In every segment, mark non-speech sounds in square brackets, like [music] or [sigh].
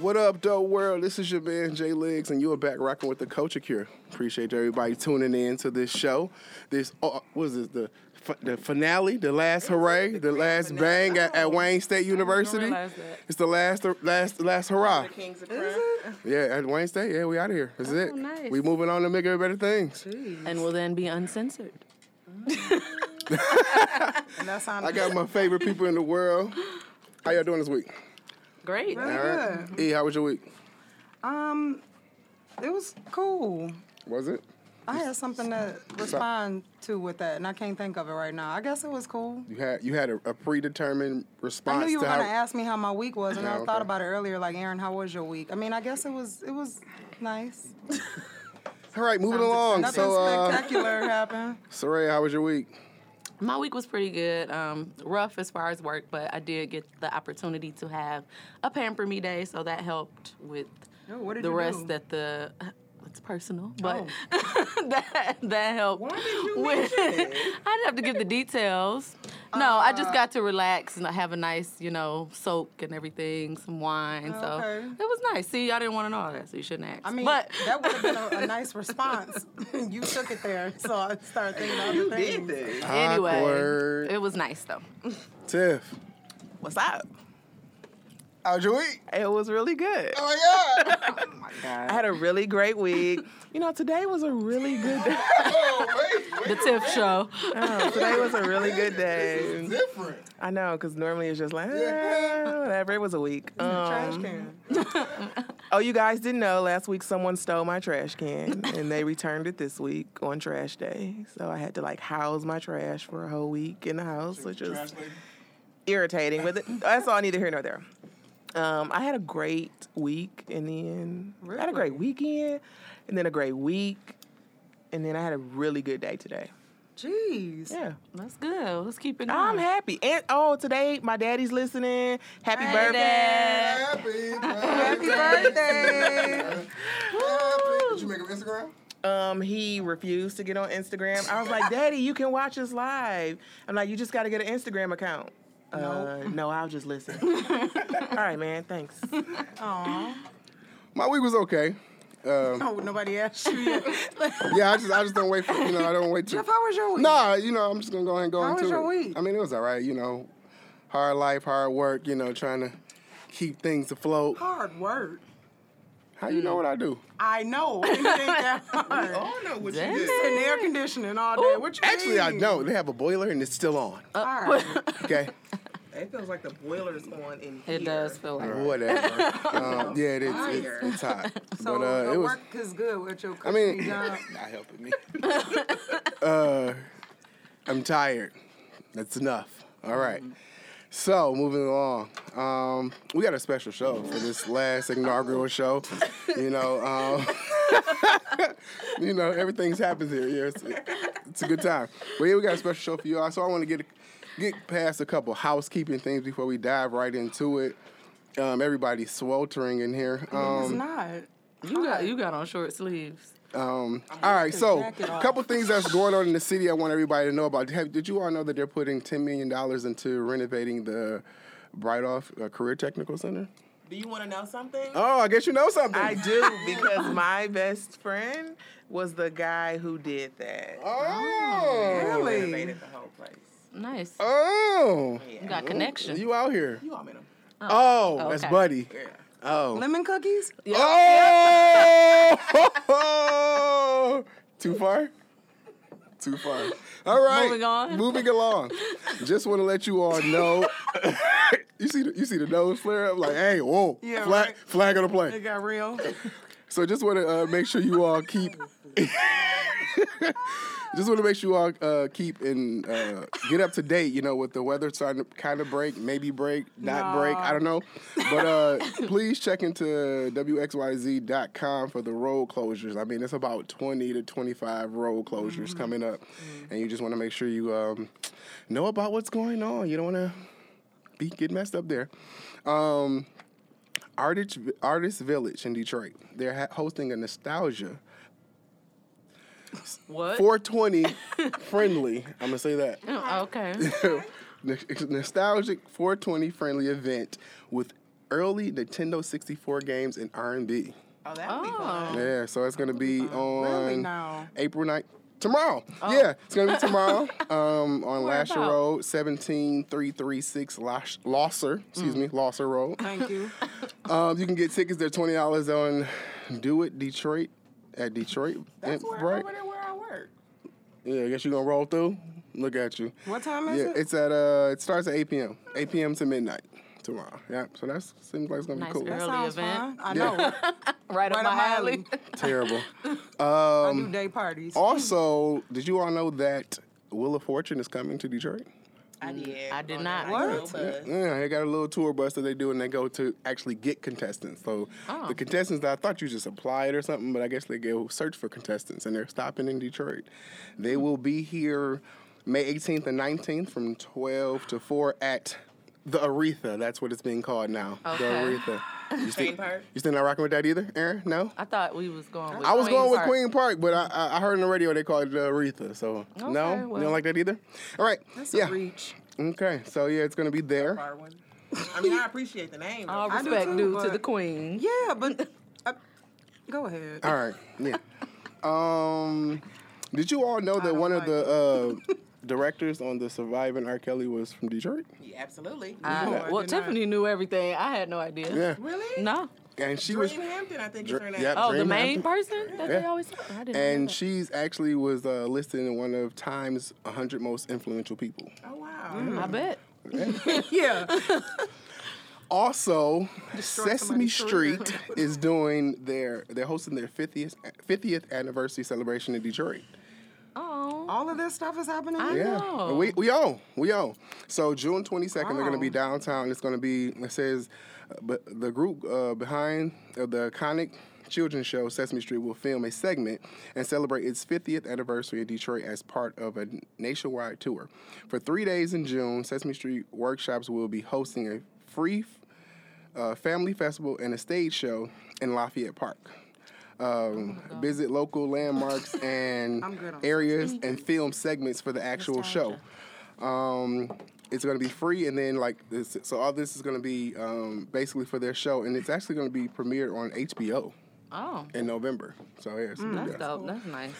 What up, dope world? This is your man Jay Liggs, and you are back rocking with the Culture Cure. Appreciate everybody tuning in to this show. This uh, what is this the f- the finale, the last hooray, the last bang at, at Wayne State University. realize that. It's the last last last hurrah. Kings of Yeah, at Wayne State. Yeah, we out of here. That's it. Oh, nice. We moving on to bigger, better things. and will then be uncensored. [laughs] And that's I got my favorite people in the world. How y'all doing this week? Great. Really All right. good. E, how was your week? Um, it was cool. Was it? I had something to respond to with that, and I can't think of it right now. I guess it was cool. You had you had a, a predetermined response I knew you were to gonna how. ask me how my week was, and Yeah, I thought about it earlier. Like, Aaron, how was your week? I mean, I guess it was it was nice. [laughs] All right, moving along. Nothing So, uh, spectacular happened. Soraya, how was your week? My week was pretty good. Um, rough as far as work, but I did get the opportunity to have a pamper me day, so that helped with Oh, what did the rest do? that the it's personal, but oh. [laughs] that that helped. Why did you with, [laughs] I didn't have to give the details. No, I just uh. got to relax and have a nice, you know, soak and everything, some wine. So it was nice. See, I didn't want to know all that, so you shouldn't ask. I mean, but that would have been a, a [laughs] nice response. you took it there, so I started thinking of other things. anyway, Awkward. it was nice though. Tiff, What's up? How's your week? It was really good. Oh my god! [laughs] oh my god! I had a really great week. You know, today was a really good day. [laughs] oh, wait, The Tiff Show. Oh, today was a really good day. different. I know, because normally it's just like, eh, whatever. It was a week. Trash Um, can. [laughs] oh, you guys didn't know last week someone stole my trash can and they returned it this week on trash day. So I had to like house my trash for a whole week in the house, which is irritating. But th- that's all neither here nor there. Um, I had a great week and then end. I had a great weekend and then a great week. And then I had a really good day today. Jeez. Yeah. That's good. Let's keep it. I'm happy. And oh, today my daddy's listening. Happy Hey, birthday. Dad. Happy [laughs] Happy birthday. Did you make an Instagram? Um, he refused to get on Instagram. I was like, Daddy, you can watch us live. I'm like, you just got to get an Instagram account. Uh, no, I'll just listen. [laughs] All right, man. Thanks. Aw. My week was okay. Um, Oh, nobody asked you yet. [laughs] yeah, I just I just don't wait for you know I don't wait to. Jeff, how was your week? Nah, you know I'm just gonna go ahead and go How into was your it. week? I mean it was all right. You know, hard life, hard work. You know, trying to keep things afloat. Hard work. How you know what I do? I know. I didn't think that [laughs] hard. I know what Dang. Sitting air conditioning all day. What you Actually, I know they have a boiler and it's still on. All right. Okay, It feels like the boiler's on in here. It does feel like whatever. [laughs] um, yeah, it is. It's, it's hot, [laughs] So but uh, your it was. work is good with your I mean, cushy job. [laughs] not helping me. uh, I'm tired. That's enough. All right. So moving along, um, we got a special show for this last inaugural show. You know, um, you know everything's happens here. Yeah, it's, it's a good time. But yeah, we got a special show for you all. So I want to get get past a couple housekeeping things before we dive right into it. Um, everybody's sweltering in here. it's Um, not. you got you got on short sleeves. um, all right, so a couple things that's going on in the city. I want everybody to know about. Have, did you all know that they're putting ten million dollars into renovating the Breithaupt uh, Career Technical Center? Do you want to know something? Oh, I guess you know something. I do because my best friend was the guy who did that. Oh, Really? Renovated the whole place. Nice. oh, You got connection. you out here? You all met him. Oh. Oh, oh, that's okay. Buddy. Yeah. Oh, Lemon cookies? oh, [laughs] too far. Too far. All right. Moving on. Moving along. Just want to let you all know. [laughs] you see, the, you see the nose flare up. Like, hey, whoa, Yeah, flag, right. flag on the plane. It got real. So just want to uh, make sure you all keep. [laughs] just want to make sure you all uh, keep and uh, get up to date. You know, with the weather starting to kind of break, maybe break, not break. I don't know. But uh, please check into wxyz.com for the road closures. I mean, it's about twenty to twenty-five road closures coming up, and you just want to make sure you um, know about what's going on. You don't want to be get messed up there. Um, Artist Artist Village in Detroit. They're ha- hosting a nostalgia What? 420 [laughs] friendly. I'm gonna say that. Oh, okay. [laughs] nostalgic 420 friendly event with early Nintendo 64 games and R&B. Oh, that would be Oh. fun. Yeah, so it's gonna be Really on? April 9th. Tomorrow. Yeah, it's gonna be tomorrow [laughs] um, on Lasher about? Road, 17336 Los- Losser, excuse me, Losser Road. Thank you. [laughs] Um, you can get tickets. They're twenty dollars on Do It Detroit at Detroit. That's where, right? over there where I work. Yeah, I guess you're gonna roll through. Look at you. What time is Yeah, it? it's at uh, it starts at eight p.m. eight p.m. to midnight tomorrow. Yeah, so that seems like it's gonna Nice be cool. girl. that early sounds event. fun. I Yeah. know. [laughs] Right, up Right my up my alley. alley. [laughs] Terrible. [laughs] I Um, do day parties. also, did you all know that Wheel of Fortune is coming to Detroit? I did. I did not. the What? Nitro bus. Yeah, they got a little tour bus that they do, and they go to actually get contestants. So Oh. the contestants, I thought you just applied or something, but I guess they go search for contestants, and they're stopping in Detroit. They will be here May 18th and 19th from 12 to 4 at the Aretha. That's what it's being called now. Okay. The Aretha. [laughs] You still, Chene Park. you still not rocking with that either, Aaron? No? I thought we was going with I was Queen going with Park. Chene Park, but I, I I heard on the radio they called it the Aretha. So no, Okay, you well. don't like that either. All right, That's yeah. a reach. Okay, so yeah, it's gonna be there. Far one. I mean, I appreciate the name. though. All I do respect too, due to but- the queen. Yeah, but uh, go ahead. All right. Yeah. [laughs] Um, did you all know that one of the uh, [laughs] directors on the Surviving R. Kelly was from Detroit? Yeah, absolutely. I- No, well, did not. Tiffany knew everything. I had no idea. Yeah. Really? No. And she Dream was, Hampton, I think is Dr- her name. yep. Oh, the main Hampton. person that they always talk. I didn't and that. she's actually was uh, listed in one of Time's 100 most influential people. Oh wow. Mm. I bet. yeah. [laughs] [laughs] Also, Destroy Sesame Street [laughs] is doing their they're hosting their 50th 50th anniversary celebration in Detroit. All of this stuff is happening. I? Yeah, know. we we own we own. So June twenty second, they're going to be downtown. It's going to be it says, uh, but the group uh, behind uh, the iconic children's show Sesame Street will film a segment and celebrate its 50th anniversary in Detroit as part of a nationwide tour. For three days in June, Sesame Street Workshops will be hosting a free uh, family festival and a stage show in Lafayette Park. Um, visit local landmarks [laughs] and I'm good on areas and film segments for the actual show. Um, it's going to be free, and then like this, so all this is going to be um, basically for their show, and it's actually going to be premiered on HBO Oh. in November. So yeah, so, That's yeah. dope. That's nice.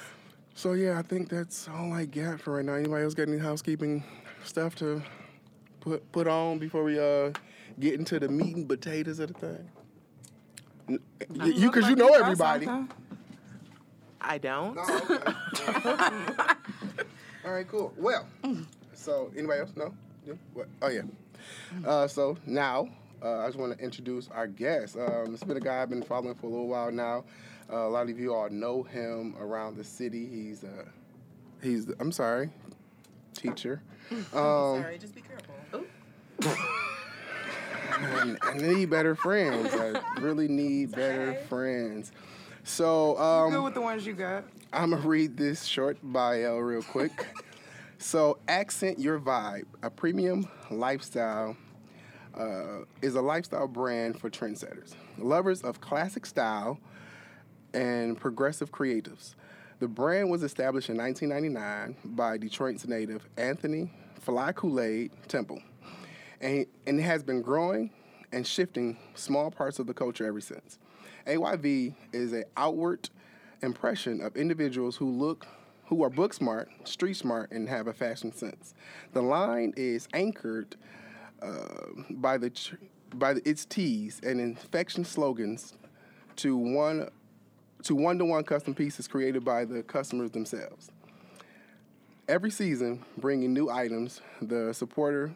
so yeah, I think that's all I got for right now. Anybody else got any housekeeping stuff to put put on before we uh get into the meat and potatoes of the thing? N- y- You, because you know everybody. I don't. [laughs] All right, cool. Well, so anybody else? No? Yeah? What? Oh yeah. Uh, so now uh, I just want to introduce our guest. Um, it's been a guy I've been following for a little while now. Uh, a lot of you all know him around the city. He's uh, he's I'm sorry, teacher. Um, Sorry, just be careful. [laughs] I, I need better friends. I really need better friends. So um, Good with the ones you got. I'm gonna read this short bio real quick. [laughs] so, Accent Your Vibe, a premium lifestyle, uh, is a lifestyle brand for trendsetters, lovers of classic style, and progressive creatives. The brand was established in 1999 by Detroit's native Anthony Fly Koolade Temple, and, and it has been growing and shifting small parts of the culture ever since. AYV is an outward impression of individuals who look who are book smart, street smart, and have a fashion sense. The line is anchored uh, by the tr- by the, its tees and infection slogans to one to one to one custom pieces created by the customers themselves. Every season, bringing new items, the supporter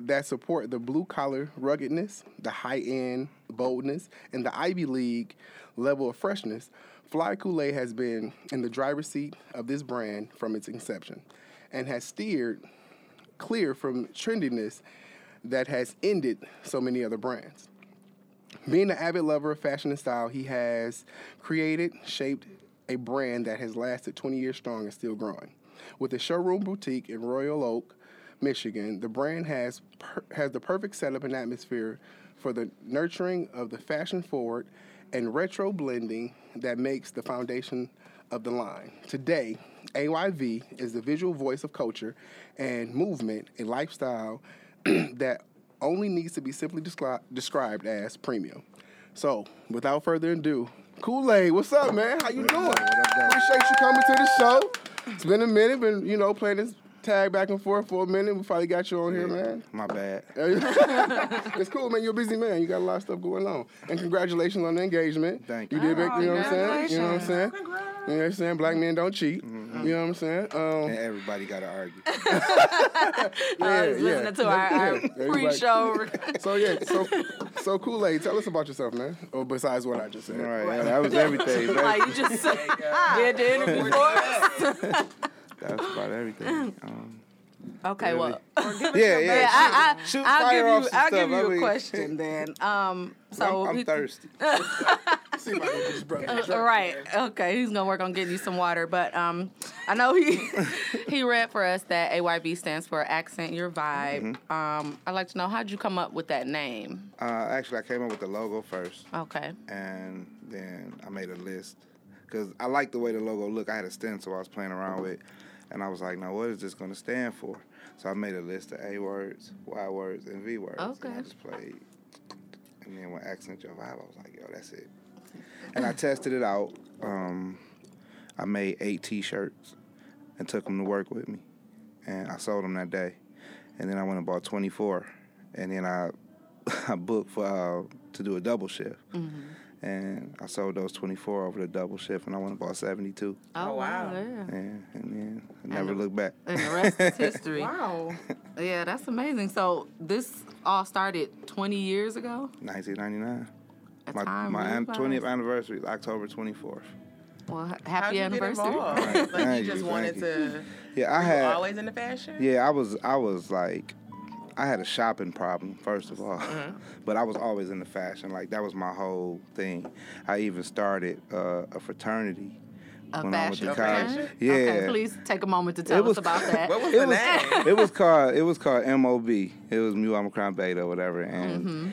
that support the blue collar ruggedness, the high end boldness, and the Ivy League level of freshness, Fly Koolade has been in the driver's seat of this brand from its inception and has steered clear from trendiness that has ended so many other brands. Being an avid lover of fashion and style, he has created, shaped a brand that has lasted 20 years strong and still growing. With a showroom boutique in Royal Oak, Michigan, the brand has per- has the perfect setup and atmosphere for the nurturing of the fashion forward and retro blending that makes the foundation of the line. Today, AYV is the visual voice of culture and movement, a lifestyle [clears throat] that only needs to be simply descri- described as premium. So, without further ado, Koolade, what's up, man? How you doing? Appreciate you coming to the show. It's been a minute, been you know playing this tag back and forth for a minute. We finally got you on here, man. My bad. [laughs] it's cool, man. You're a busy man. You got a lot of stuff going on. And congratulations on the engagement. Thank you. you. did make, you know what I'm saying? You know what I'm saying? Congrats. You know what I'm saying? Black men don't cheat. You know what I'm saying? Um, And everybody got to argue. [laughs] I was yeah, listening to our, our yeah. Pre-show. [laughs] So yeah, so so Koolade, tell us about yourself, man. Or besides what I just said. All right, yeah, that was everything. That, like you just did the interview for us. That was about everything. [clears throat] Um, Okay, well, [laughs] yeah, yeah. yeah, I, I, Shoot I'll give you, I'll stuff. give you I a question [laughs] then. Um, so I'm, I'm thirsty. [laughs] See if I can get this brother Uh, right. Okay. He's gonna work on getting you some water, but um, I know he he read for us that AYV stands for Accent Your Vibe. Mm-hmm. Um, I'd like to know how'd you come up with that name? Uh, actually, I came up with the logo first, Okay. and then I made a list because I liked the way the logo looked. I had a stencil I was playing around with, and I was like, "Now, what is this going to stand for?" So I made a list of A words, Y words, and V words. Okay. And I just played, and then when accent your vibe, I was like, "Yo, that's it." And I tested it out. Um, I made eight T-shirts and took them to work with me, and I sold them that day. And then I went and bought 24, and then I [laughs] I booked for uh, to do a double shift, and I sold those 24 over the double shift, and I went and bought 72, Oh, oh wow. Yeah. and, and then I never the- looked back. And the rest is history. [laughs] Wow. Yeah, that's amazing. So this all started 20 years ago. 1999. A My time my really 20th anniversary is October 24th. Well, ha- How'd happy you get anniversary. involved? Thank [laughs] Like you you, just thank wanted you. to. Yeah, I you had always into fashion. Yeah, I was I was like I had a shopping problem first of all, [laughs] but I was always into fashion. Like that was my whole thing. I even started uh, a fraternity A when I went to fashion college. fraternity? Yeah, Okay, please take a moment to tell was- us about [laughs] that. What was It the was name? [laughs] it was called it was called MOB. It was Mu Omicron Beta or whatever, and Mm-hmm.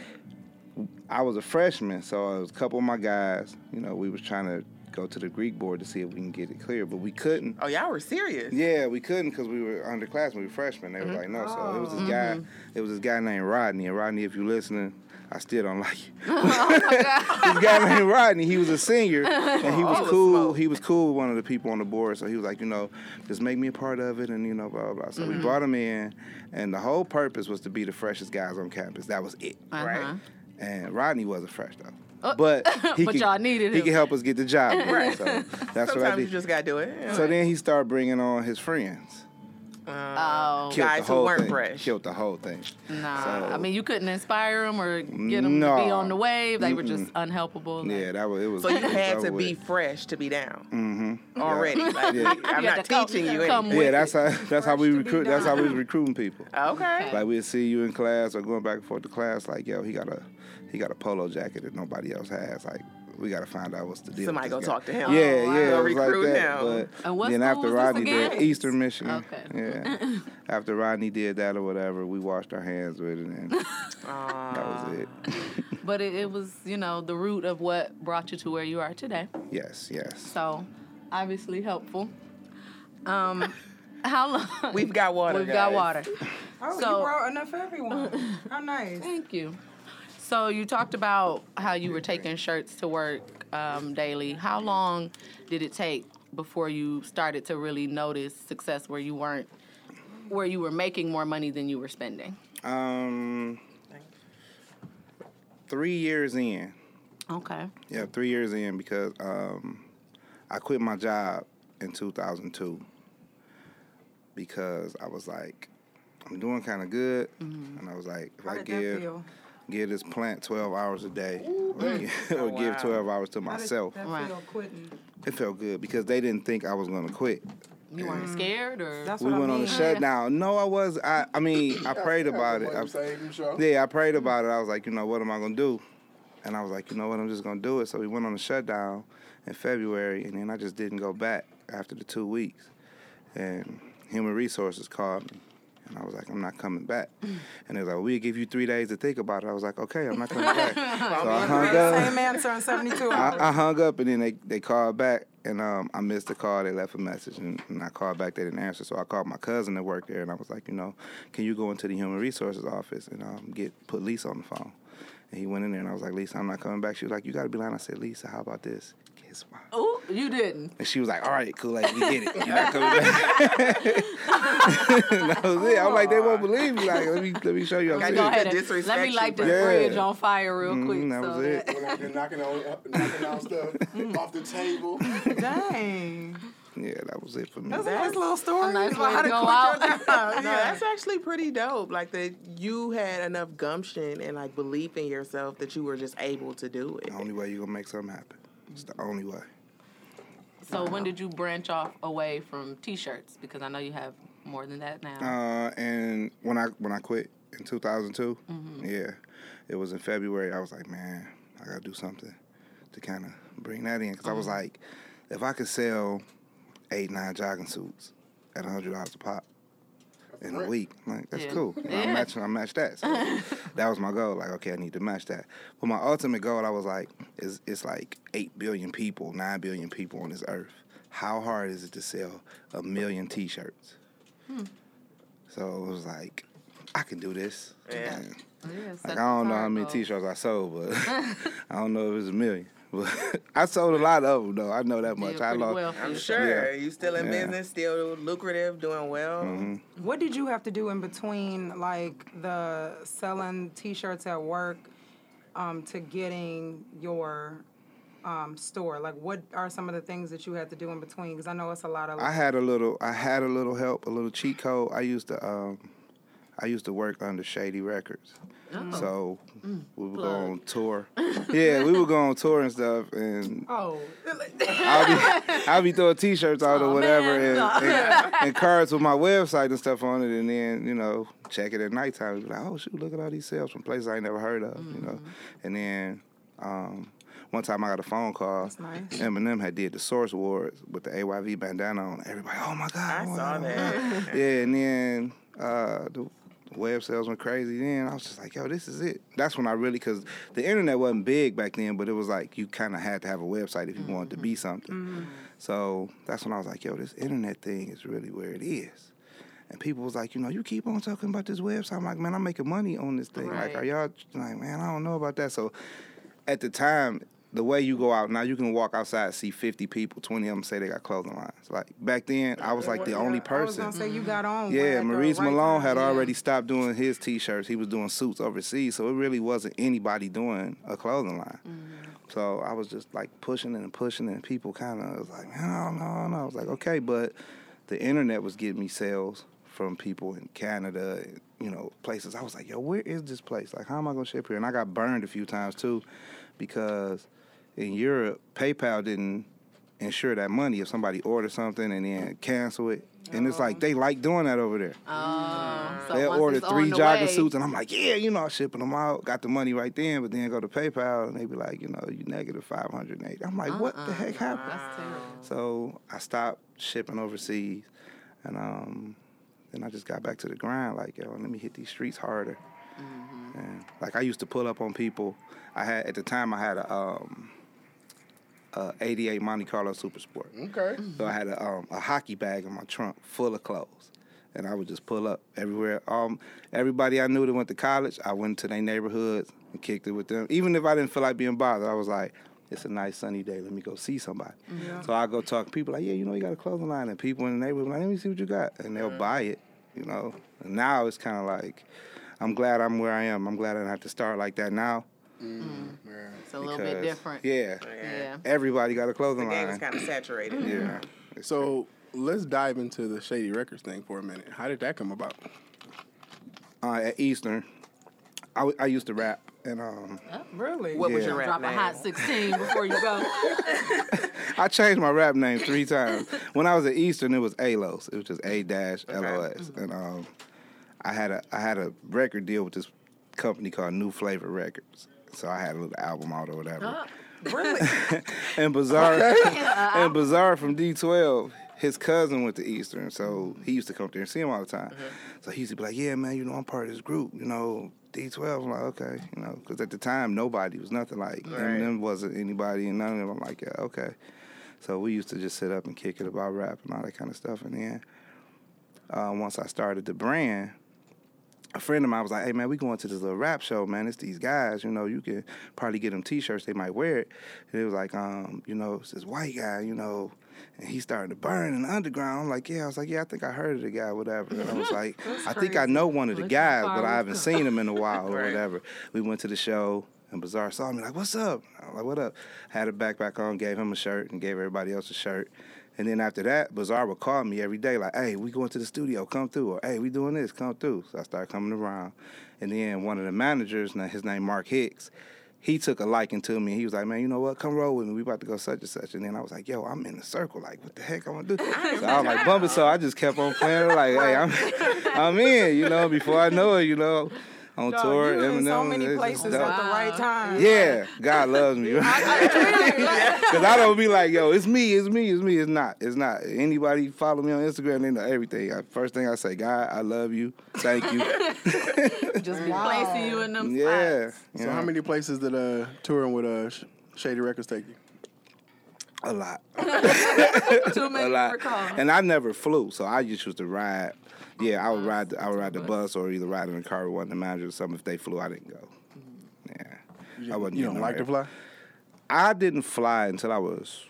I was a freshman, so it was a couple of my guys. You know, we was trying to go to the Greek board to see if we can get it clear, but we couldn't. Oh, y'all were serious. Yeah, we couldn't because we were underclassmen. We were freshmen. They were like, no. So it was this guy. It was this guy named Rodney. And Rodney, if you're listening, I still don't [laughs] like you. [laughs] this guy named Rodney. He was a senior, [laughs] and he was All the cool. He was cool with one of the people on the board. So he was like, you know, just make me a part of it, and you know, blah blah. blah. So we brought him in, and the whole purpose was to be the freshest guys on campus. That was it, Uh-huh. right? And Rodney wasn't fresh though. Uh, But [laughs] he but could, y'all needed he him. could help us get the job. [laughs] done. Right. So that's what I Sometimes did. you just gotta do it. So then he started bringing on his friends. Oh, Killed Guys the who whole weren't thing. fresh. Killed the whole thing. nah. So- I mean, you couldn't inspire them or get them to be No. on the wave. They were just unhelpable. Like, Yeah, that was it was. So you it was had to over be with. fresh to be down mm-hmm. already. Like, Yeah. I'm You had not to come- teaching you come anything. with Yeah, that's how that's how we Fresh to be recruit. That's how we was recruiting people. Okay. Like we'd see you in class or going back and forth to class. Like yo, he got a he got a polo jacket that nobody else has. Like we got to find out what's the deal. Somebody with go this guy. talk to him. Yeah, Oh, yeah, Go it was like that. him. And what then school after was this Rodney did Eastern Michigan. Okay. Yeah. [laughs] after Rodney did that or whatever, we washed our hands with it, and that was it. [laughs] But it, it was, you know, the root of what brought you to where you are today. yes, yes. So, obviously helpful. Um, [laughs] how long? We've got water. We've got water. Oh, So- you brought enough for everyone. How nice. Thank you. So you talked about how you were taking shirts to work um, daily. How long did it take before you started to really notice success where you weren't, where you were making more money than you were spending? Um, three years in. Okay. Yeah, three years in because um, I quit my job in 2002 because I was like, I'm doing kind of good, and I was like, if How I did that give feel? Give this plant 12 hours a day, [laughs] or, give, or Oh, give wow. 12 hours to How did myself, that Right. feel quitting? it felt good because they didn't think I was gonna quit. You weren't mm. scared, or That's We what went I on a shutdown. No, I was. I. I mean, I prayed about it. I, I, Yeah, I prayed about it. I was like, you know, what am I gonna do? And I was like, you know what, I'm just gonna do it. So we went on a shutdown in February, and then I just didn't go back after the two weeks. And Human Resources called me, and I was like, I'm not coming back. And they was like, we'll give you three days to think about it. I was like, okay, I'm not coming back. [laughs] so I hung up. Same answer in 72 hours. I, I hung up, and then they, they called back, and um, I missed the call. They left a message, and, and I called back. They didn't answer, so I called my cousin that worked there, and I was like, you know, can you go into the human resources office and um, get put Lisa on the phone? And he went in there, and I was like, Lisa, I'm not coming back. She was like, you got to be lying. I said, Lisa, how about this? Guess what? Oh, you didn't. And she was like, all right, cool, like, we get it. You're not coming [laughs] back. that was it. I'm like, they won't believe me. Like, let me, let me show you. I'm Gotta. Go ahead and let me light this bro. bridge on fire real Mhm, quick. that so was it. that- they're knocking on, knocking out stuff off the table. [laughs] Dang. Yeah, that was it for me. That's a nice little story. A nice about way how to go out. [laughs] No, Yeah. that's actually pretty dope. Like that you had enough gumption and like belief in yourself that you were just able to do it. The only way you're going to make something happen. It's the only way. So when did you branch off away from t-shirts? Because I know you have more than that now. Uh, and when I when I quit in 2002, Mm-hmm. yeah, it was in February. I was like, man, I gotta do something to kind of bring that in because I was Mm-hmm. like, if I could sell eight nine jogging suits at hundred dollars a pop in a week, like that's Yeah. cool. You know, Yeah. I match I match that. So [laughs] that was my goal. Like, okay, I need to match that. But my ultimate goal, I was like, is it's like eight billion people, nine billion people on this earth. How hard is it to sell a million T-shirts? Hmm. So it was like, I can do this. Yeah. Yeah, like I don't know how many goal. T-shirts I sold, but [laughs] [laughs] I don't know if it's a million. But [laughs] I sold a lot of them though. I know that much. I pretty lost. well I'm sure Yeah. you still in Yeah. business, still lucrative, doing well. hmm What did you have to do in between, like the selling T-shirts at work, um, to getting your um, store? Like, what are some of the things that you had to do in between? Because I know it's a lot of. I had a little. I had a little help, a little cheat code. I used to. Um, I used to work under Shady Records, Oh. so we would go Plug. on tour. [laughs] yeah, we would go on tour and stuff, and oh, I'll be I'll be throwing T-shirts out or whatever, and, [laughs] and, and cards with my website and stuff on it, and then you know check it at nighttime. Be like, oh shoot, look at all these sales from places I ain't never heard of, you know. And then um, one time I got a phone call. That's nice. Eminem had did the Source Awards with the AYV bandana on. Everybody, oh my god! I oh saw that. [laughs] Yeah, and then uh, the web sales went crazy. Then I was just like, yo, this is it. That's when I really, because the internet wasn't big back then, but it was like you kind of had to have a website if you wanted to be mm-hmm. something. Mm-hmm. So that's when I was like, yo, this internet thing is really where it is. And people was like, you know, you keep on talking about this website. I'm like, man, I'm making money on this thing. Like, are y'all like, man, I don't know about that. So at the time, the way you go out now, you can walk outside, see 50 people, 20 of them say they got clothing lines. Like back then, I was like the only person. I was gonna say you got on. Yeah, Maurice right Malone had Yeah. already stopped doing his T-shirts. He was doing suits overseas, so it really wasn't anybody doing a clothing line. Mm-hmm. So I was just like pushing and pushing, and people kind of was like, no, no, no. I. I was like, okay, but the internet was getting me sales from people in Canada, you know, places. I was like, yo, where is this place? Like, how am I gonna ship here? And I got burned a few times too, because in Europe, PayPal didn't insure that money if somebody ordered something and then cancel it. And it's like they like doing that over there. Oh, so once order three the jogging way- suits, and I'm like, yeah, you know, I'm shipping them out. Got the money right then, but then go to PayPal, and they be like, you know, you negative 580. I'm like, what the heck happened? That's terrible. So I stopped shipping overseas, and um, then I just got back to the grind. Like, yo, let me hit these streets harder. And like I used to pull up on people. I had at the time I had a um, a 88 Monte Carlo Super Sport. Okay. So I had a, um, a hockey bag in my trunk full of clothes. And I would just pull up everywhere. Um, everybody I knew that went to college, I went to their neighborhoods and kicked it with them. Even if I didn't feel like being bothered, I was like, it's a nice sunny day. Let me go see somebody. So I go talk to people like, yeah, you know, you got a clothing line. And people in the neighborhood like, let me see what you got. And they'll buy it, you know. And now it's kind of like, I'm glad I'm where I am. I'm glad I don't have to start like that now. It's a little bit different. Yeah. Yeah. Everybody got a clothing line. The game line. is kind of saturated. Yeah. It's So let's dive into the Shady Records thing for a minute. How did that come about? uh, at Eastern, I, w- I used to rap, and um, Really? What was your rap Drop name? a hot 16 before you go. [laughs] I changed my rap name three times. When I was at Eastern, it was ALOS. It was just A dash L O S, and um, I had a I had a record deal with this company called New Flavor Records. So I had a little album out or whatever. [laughs] Really? and Bizarre [laughs] and Bizarre from D12, his cousin went to Eastern, so he used to come up there and see him all the time. So he used to be like, "Yeah, man, you know, I'm part of this group. You know, D12." I'm like, "Okay," you know, because at the time nobody was nothing like Right. Eminem wasn't anybody, and none of them. I'm like, "Yeah, okay." So we used to just sit up and kick it about rap and all that kind of stuff. And then uh, once I started the brand, a friend of mine was like, "Hey man, we going to this little rap show, man. It's these guys, you know. You can probably get them T-shirts. They might wear it." And it was like, um, you know, it's this white guy, you know, and he started to burn in the underground. I'm like, yeah. I was like, yeah, I think I heard of the guy, whatever. And I was [laughs] like, I think I know one of the guys, but I haven't seen him in a while or [laughs] Right. whatever. We went to the show. And Bizarre saw me like, "What's up?" I'm like, "What up?" Had a backpack on, gave him a shirt, and gave everybody else a shirt. And then after that, Bizarre would call me every day, like, "Hey, we going to the studio, come through," or "Hey, we doing this, come through." So I started coming around, and then one of the managers, now his name Mark Hicks, he took a liking to me. He was like, "Man, you know what? Come roll with me. We about to go such and such." And then I was like, "Yo, I'm in the circle. Like, what the heck I'm gonna do?" So I was like, bumping. So I just kept on playing. Like, hey, I'm, I'm in. You know, before I know it, you know, on Dog, tour. you in so many places at the right time. Yeah, God loves me. [laughs] Because [laughs] I don't be like, yo, it's me, it's me, it's me. It's not. It's not. Anybody follow me on Instagram, they know everything. I, first thing I say, God, I love you. Thank you. [laughs] Just be placing you in them yeah. spots. So yeah. how many places did uh touring with uh Shady Records take you? A lot. Too A many to lot. And I never flew, so I just used to ride. Yeah, I would ride. The, I would ride the bus or either ride in the car with one of the managers or something. If they flew, I didn't go. Mm-hmm. Yeah, I wasn't. You don't like to fly? I didn't fly until I was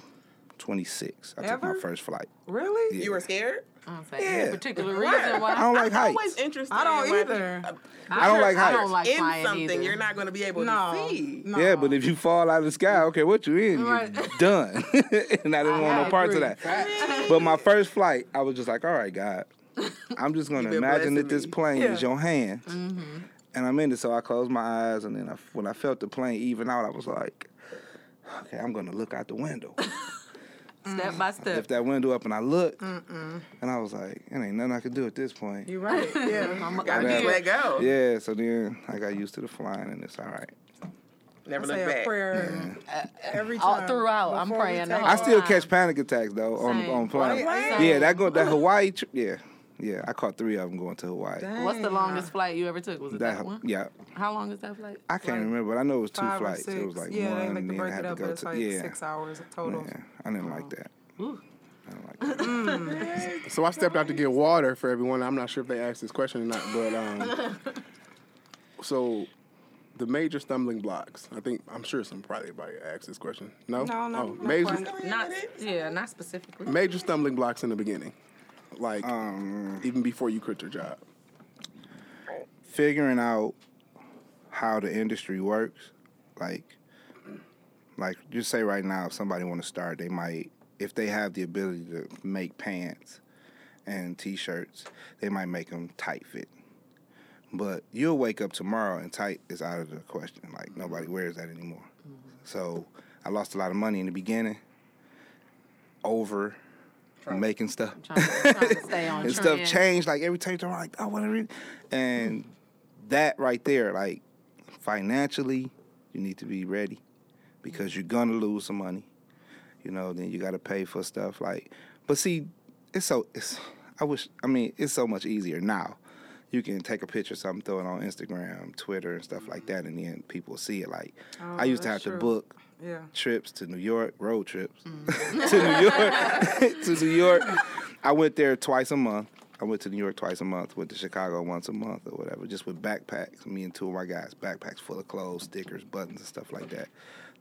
26. I took my Ever? first flight. Really? Yeah. You were scared? I don't say Yeah. any particular reason why. I don't like [laughs] I'm heights. always interested. I don't either. people- I don't like I heights. don't like in something either. you're not going to be able No. to see. no. Yeah, but if you fall out of the sky, okay, what you in? Right. You're [laughs] done. [laughs] and I didn't want no parts of agree. that. But my first flight, I was just like, all right, God, [laughs] I'm just gonna imagine that blessing this plane Yeah. is your hands, mm-hmm. and I'm in it. So I closed my eyes, and then I, when I felt the plane even out, I was like, okay, I'm gonna look out the window. [laughs] Step by step. Lift that window up, and I looked, and I was like, it ain't nothing I can do at this point. You're right. [laughs] Yeah. I'm a, Gotta just let go. Yeah, so then I got used to the flying, and it's all right. Never I look say a back. prayer uh, every All throughout, I'm praying the whole I still time. catch panic attacks though on Same. on plane. Right? Yeah, that go that Hawaii trip. Yeah, yeah. I caught three of them going to Hawaii. What's the longest flight you ever took? Was it that, That one? yeah, How long is that flight? I can't Like, remember, but I know it was two flights. six. It was like yeah, one, like and then I had to go to like yeah. six hours total. Yeah, I didn't like that. Ooh. I didn't like that. [laughs] So I stepped out to get water for everyone. I'm not sure if they asked this question or not, but um, [laughs] so the major stumbling blocks. I think I'm sure some probably everybody asked this question. No, No, no, Oh, no major. Not, yeah, not specifically. major stumbling blocks in the beginning, like Um, even before you quit your job. figuring out how the industry works, like, like just say right now, if somebody want to start, they might, if they have the ability to make pants and t-shirts, they might make them tight fit. But you'll wake up tomorrow and tight is out of the question. Like nobody wears that anymore. So I lost a lot of money in the beginning over making stuff Trying trying to stay [laughs] on and stuff changed like every time you're like, I want to read. And that right there, like financially, you need to be ready because you're gonna lose some money. You know, then you got to pay for stuff like. But see, it's so it's. I wish. I mean, it's so much easier now. You can take a picture, of something, throw it on Instagram, Twitter, and stuff like mm-hmm. that, and then people see it. Like Oh, I used to have that's to book Yeah. trips to New York, road trips Mm. [laughs] to New York, [laughs] to New York. I went there twice a month. I went to New York twice a month. Went to Chicago once a month or whatever, just with backpacks. Me and two of my guys, backpacks full of clothes, stickers, buttons, and stuff like that,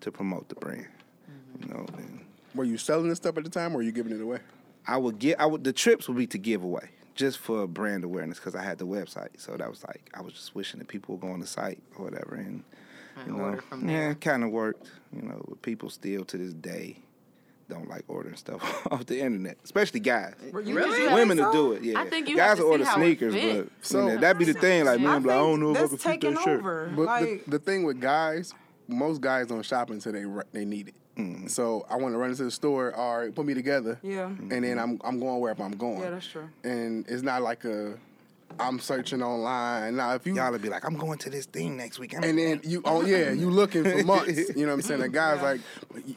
to promote the brand. Mm-hmm. You know, and Were you selling this stuff at the time, or were you giving it away? I would get. I would. The trips would be to give away, just for brand awareness, because I had the website. So that was like, I was just wishing that people would go on the site or whatever, and you know, order from yeah, it kind of worked. You know, but people still to this day don't like ordering stuff [laughs] off the internet, especially guys. You Really? Women so? will do it. Yeah, I think you guys have to will order see how it sneakers, but. So- you know, that'd be the thing. Like Yeah. men, be like, I don't know if I that's can fit taking that shirt. But like, the, the thing with guys, most guys don't shop until they they need it. Mm-hmm. So I want to run into the store. All right, put me together. Yeah. And then mm-hmm. I'm I'm going wherever I'm going. Yeah, that's true. And it's not like a I'm searching online. Now if you Y'all would be like, I'm going to this thing next week. I'm and then you oh yeah you looking for months. [laughs] You know what I'm saying? The guy's like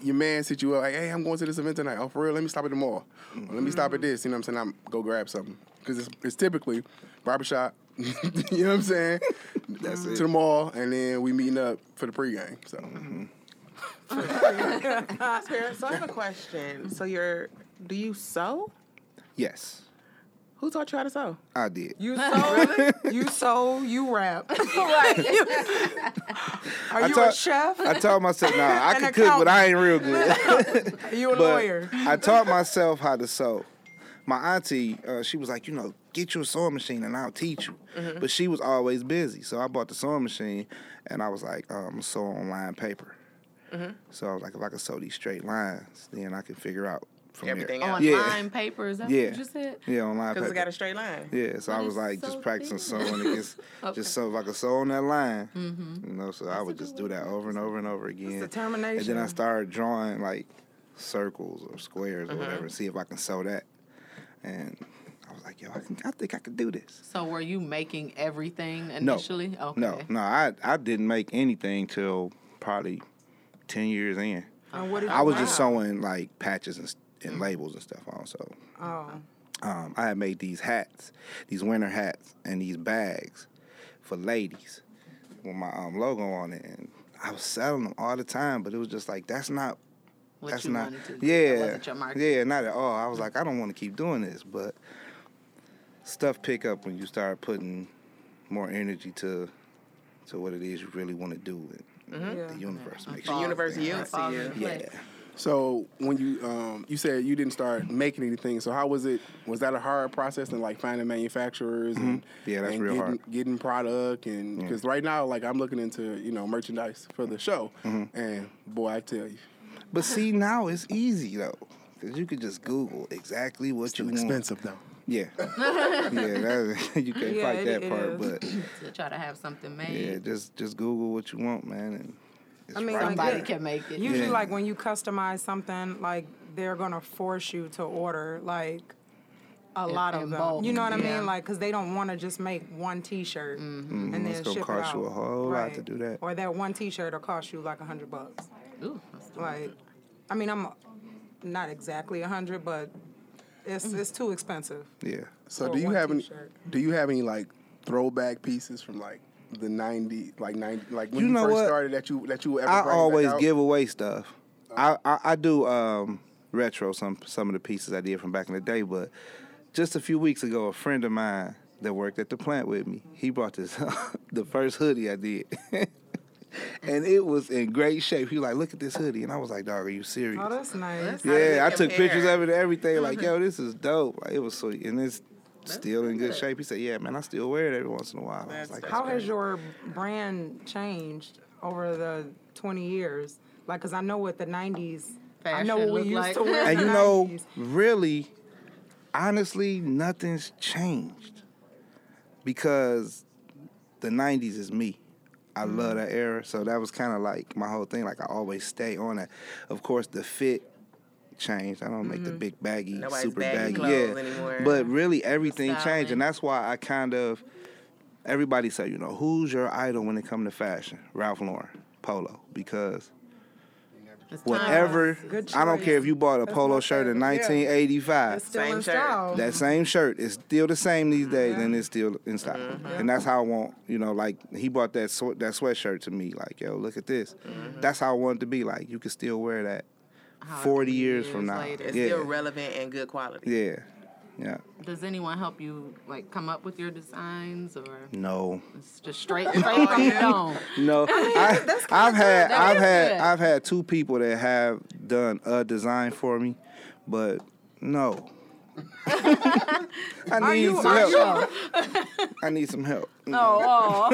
your man sit you up like hey I'm going to this event tonight. Oh for real? Let me stop at the mall. Or, Let me stop at mm-hmm. this. You know what I'm saying? I'm go grab something because it's, it's typically barbershop. [laughs] you know what I'm saying? That's to the mall and then we meeting up for the pregame. So. Mm-hmm. Sarah, [laughs] so I have a question. So you're, do you sew? Yes, Who taught you how to sew? I did. You [laughs] sew, you sew, you rap. [laughs] Are you a taught- chef? I taught myself, nah, I [laughs] An can cook, but I ain't real good. Are you a but lawyer? I taught myself how to sew. My auntie, uh, she was like, you know, get you a sewing machine and I'll teach you. Mm-hmm. But she was always busy, so I bought the sewing machine and I was like, um, sew on line paper. Mm-hmm. So I was like, if I could sew these straight lines, then I can figure out from Everything there. else. On Yeah. line paper, is that Yeah. what you just said? Yeah, on line Because paper. it got a straight line. Yeah, so I was like so just practicing thin. sewing against [laughs] Okay. just so if I could sew on that line, Mm-hmm. you know. So I would just do that over and over and over again. And determination. then I started drawing like circles or squares Mm-hmm. or whatever, see if I can sew that. And I was like, yo, I can. I think I could do this. So were you making everything No, initially? Okay. no, no. I I didn't make anything till probably ten years in. And what did I was make? just sewing like patches and, s- and labels and stuff also. Oh, um, I had made these hats, these winter hats, and these bags for ladies with my um, logo on it, and I was selling them all the time. But it was just like that's not, What that's you not, to do. yeah, That wasn't your yeah, not at all. I was like, I don't want to keep doing this, but stuff pick up when you start putting more energy to to what it is you really want to do. And yeah. The universe makes The you. universe Yeah, yields to you. Yeah. Place. So when you um, you said you didn't start making anything, so how was it? Was that a hard process in like finding manufacturers and Mm-hmm. Yeah, that's and real getting, hard. getting product and because right now like I'm looking into you know merchandise for the show Mm-hmm. and boy I tell you But see, now it's easy though, because you could just Google exactly what still you want. expensive though. Yeah, [laughs] yeah, that, [laughs] you can't Yeah, fight that part, is. but [laughs] To try to have something made. yeah, just just Google what you want, man, and it's I mean, right Somebody there. can make it. Usually, Yeah. like when you customize something, like they're gonna force you to order like a In- lot of them. bulk, You know what I mean? Like, cause they don't want to just make one T-shirt and then it's gonna ship cost it out. you a whole lot to do that. Or that one T-shirt will cost you like a hundred bucks. Ooh, that's too Like, I mean, I'm not exactly a hundred, but it's Mm-hmm. it's too expensive. Yeah, So do you have any? t-shirt. Do you have any like throwback pieces from like the ninety, like '90, like when You you, know first what? started that you that you ever I bring back always out? give away stuff. I, I I do um retro some some of the pieces I did from back in the day, but just a few weeks ago, a friend of mine that worked at the plant with me, he brought this [laughs] the first hoodie I did. [laughs] And it was in great shape. He was like, "Look at this hoodie," and I was like, "Dog, are you serious?" Oh, that's nice. How does Yeah, I took pictures of it and everything. Like, [laughs] yo, this is dope. Like, it was sweet, and it's still in good good. shape. He said, "Yeah, man, I still wear it every once in a while." I was That's- like, How "That's has your brand changed over the 20 years? Like, cause I know what the 90s, I know Fashion what we used like. to wear. [laughs] and you know, 90s. really, honestly, nothing's changed because the '90s is me. I Mm-hmm. love that era, so that was kind of like my whole thing. Like I always stay on that. Of course, the fit changed. I don't make the Mm-hmm. big baggy, Nobody's super baggy baggy, yeah. anymore. But really, everything changed, and that's why I kind of. Everybody say, you know, who's your idol when it comes to fashion? Ralph Lauren, Polo, because It's whatever. I don't care if you bought a That's polo shirt in 1985. It's still Same in shirt. style. That same shirt is still the same these mm-hmm. days, and it's still in style. Mm-hmm. And that's how I want, you know, like he bought that swe- that sweatshirt to me. Like, yo, look at this. Mm-hmm. That's how I want it to be. Like, you can still wear that However 40 many years from now. later. It's yeah, still relevant and good quality. yeah, yeah. Does anyone help you like come up with your designs or No, it's just straight [laughs] straight from the dome? no. I, I've had That I've had good. I've had two people that have done a design for me, but no. I need some help. I need some help. Oh,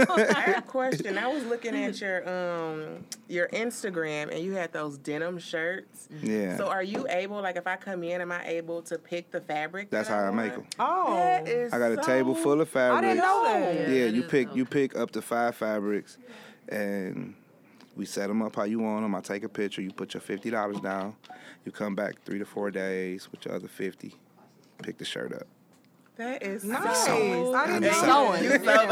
oh. [laughs] I have a question. I was looking at your um your Instagram and you had those denim shirts. Yeah. So are you able, like, if I come in, am I able to pick the fabric? That's that how I make them. Oh, That is I got a so table full of I fabrics. didn't know that. Yeah, Yeah, that you pick dope. you pick up to five fabrics, and we set them up how you want them. I take a picture. You put your fifty dollars down. You come back three to four days with your other fifty. Pick the shirt up. That is Nice. so I didn't And know so- that. sewing. You sew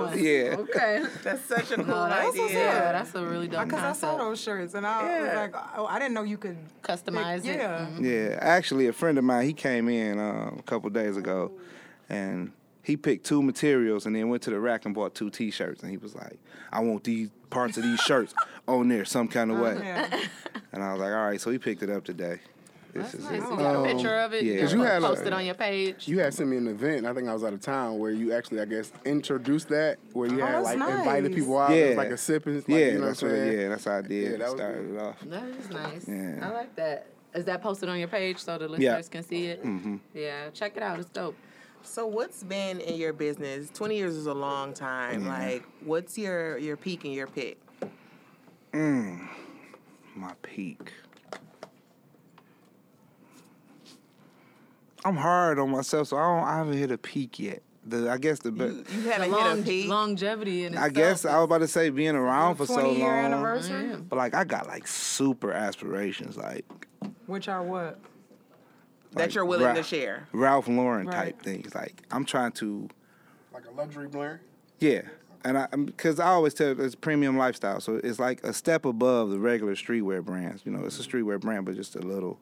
those. Sewing. Yeah. Okay. That's such a cool No, that's, idea. yeah, that's a really dope Because I saw those shirts and I was like, oh, I didn't know you could. Customize it. Yeah. Mhm. Yeah, actually, a friend of mine he came in um, a couple days ago, and he picked two materials and then went to the rack and bought two T-shirts and he was like, "I want these parts of these shirts [laughs] on there some kind of way." Yeah. And I was like, "All right." So he picked it up today. This is Nice. it. You got a um, picture of it. yeah. You 'Cause can you had a- it on your page. You had sent me an event. I think I was out of town where you actually, I guess, introduced that where you Oh, had that's like invited people out. Yeah. It was like a sipping. Like, yeah, you know that's what I'm what. saying? Yeah, that's how I did. Yeah, that started good. it off. That is nice. Yeah. I like that. Is that posted on your page so the listeners Yeah. can see it? Mm-hmm. Yeah, check it out. It's dope. So what's been in your business? Twenty years is a long time. Mm-hmm. Like, what's your your peak and your pick? Mm, my peak. I'm hard on myself, so I don't. I haven't hit a peak yet. The I guess the You, be- you The haven't hit a peak. longevity in I itself guess I was about to say being around for so 20 year long. anniversary? But like I got like super aspirations, like Which are what? that you're willing Ra- to share. Ralph Lauren Right. type things. Like I'm trying to, Like a luxury brand. yeah. And I, um, because I always tell it's premium lifestyle, so it's like a step above the regular streetwear brands. You know, it's a streetwear brand, but just a little,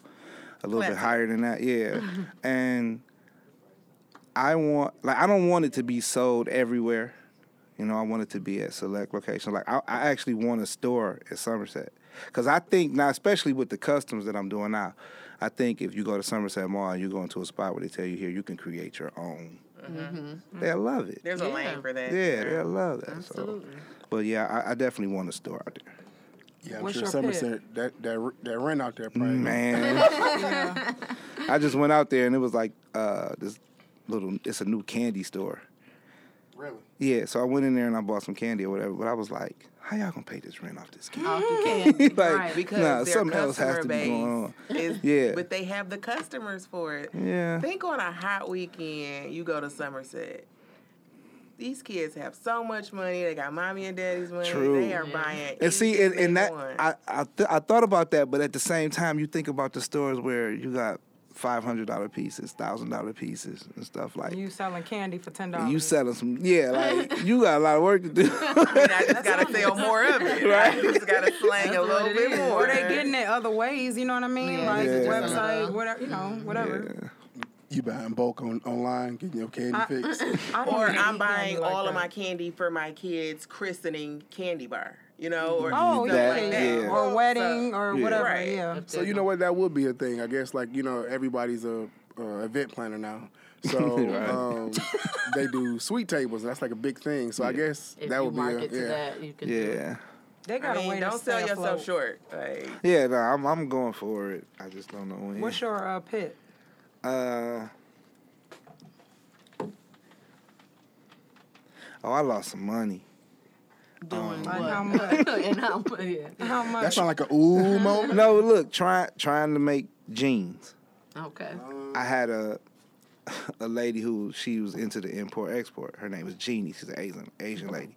a little bit higher than that. Yeah, [laughs] and I want, like, I don't want it to be sold everywhere. You know, I want it to be at select locations. Like, I, I actually want a store at Somerset, because I think now, especially with the customs that I'm doing now, I think if you go to Somerset Mall, you go into a spot where they tell you here you can create your own. Mm-hmm. They'll love it. There's a lane for that. Yeah, they'll love that. Absolutely. So. But yeah, I, I definitely want a store out there. Yeah, I'm What's sure your Somerset that that that rent out there probably. Man, [laughs] I just went out there and it was like uh, this little. It's a new candy store. Really? Yeah, so I went in there and I bought some candy or whatever. But I was like, how y'all gonna pay this rent off this candy? Off the [laughs] candy. like, right. Because nah, their something else has customer to be base going on. is Yeah. but they have the customers for it. Yeah. Think on a hot weekend, you go to Somerset. These kids have so much money. They got mommy and daddy's money. True. They are Yeah. buying. And see, and, and that want. I I, th- I thought about that, but at the same time, you think about the stores where you got five hundred dollar pieces, thousand dollar pieces, and stuff like. You selling candy for ten dollars? You selling some, yeah, like [laughs] you got a lot of work to do. And I just gotta sell more of it. Right. I just gotta slang a little bit is. more. Or they getting it other ways, you know what I mean? Yeah, like Yeah. website, whatever, you know, whatever. You buying bulk on online, getting your candy fixed. I [laughs] don't Or I'm buying like all of my candy for my kids' christening candy bar. You know, or Oh stuff yeah, That- like yeah, that. yeah. or wedding or Yeah. whatever. Right. Yeah. So you know what? That would be a thing. I guess like you know everybody's a uh, event planner now. So [laughs] Right. um, [laughs] they do sweet tables. That's like a big thing. So I guess If that would be a, market to yeah. that, you can do it. yeah, They got I a way mean, to don't sell yourself afloat. short. Like, yeah. No, I'm I'm going for it. I just don't know when. What's your uh, pit? Uh. Oh, I lost some money. Doing Like what? how [laughs] much? and how much? Yeah. How much? That sound like a ooh [laughs] moment. No, look, trying trying to make jeans. Okay. I had a [laughs] a lady who she was into the import export. Her name was Jeannie. She's an Asian Asian lady,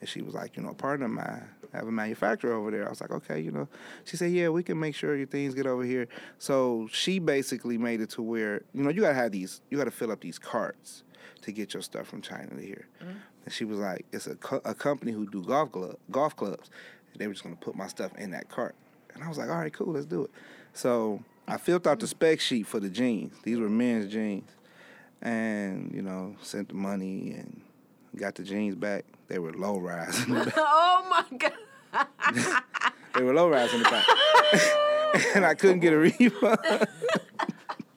and she was like, you know, a partner of mine have a manufacturer over there. I was like, okay, you know. She said, yeah, we can make sure your things get over here. So she basically made it to where you know you gotta have these, you gotta fill up these carts to get your stuff from China to here. Mm-hmm. And she was like, it's a co- a company who do golf club golf clubs. They were just gonna put my stuff in that cart. And I was like, all right, cool, let's do it. So I filled out the spec sheet for the jeans. These were men's jeans. And, you know, sent the money and got the jeans back. They were low rise in the back. [laughs] Oh my god. [laughs] They were low rise in the back. [laughs] and I couldn't get a refund.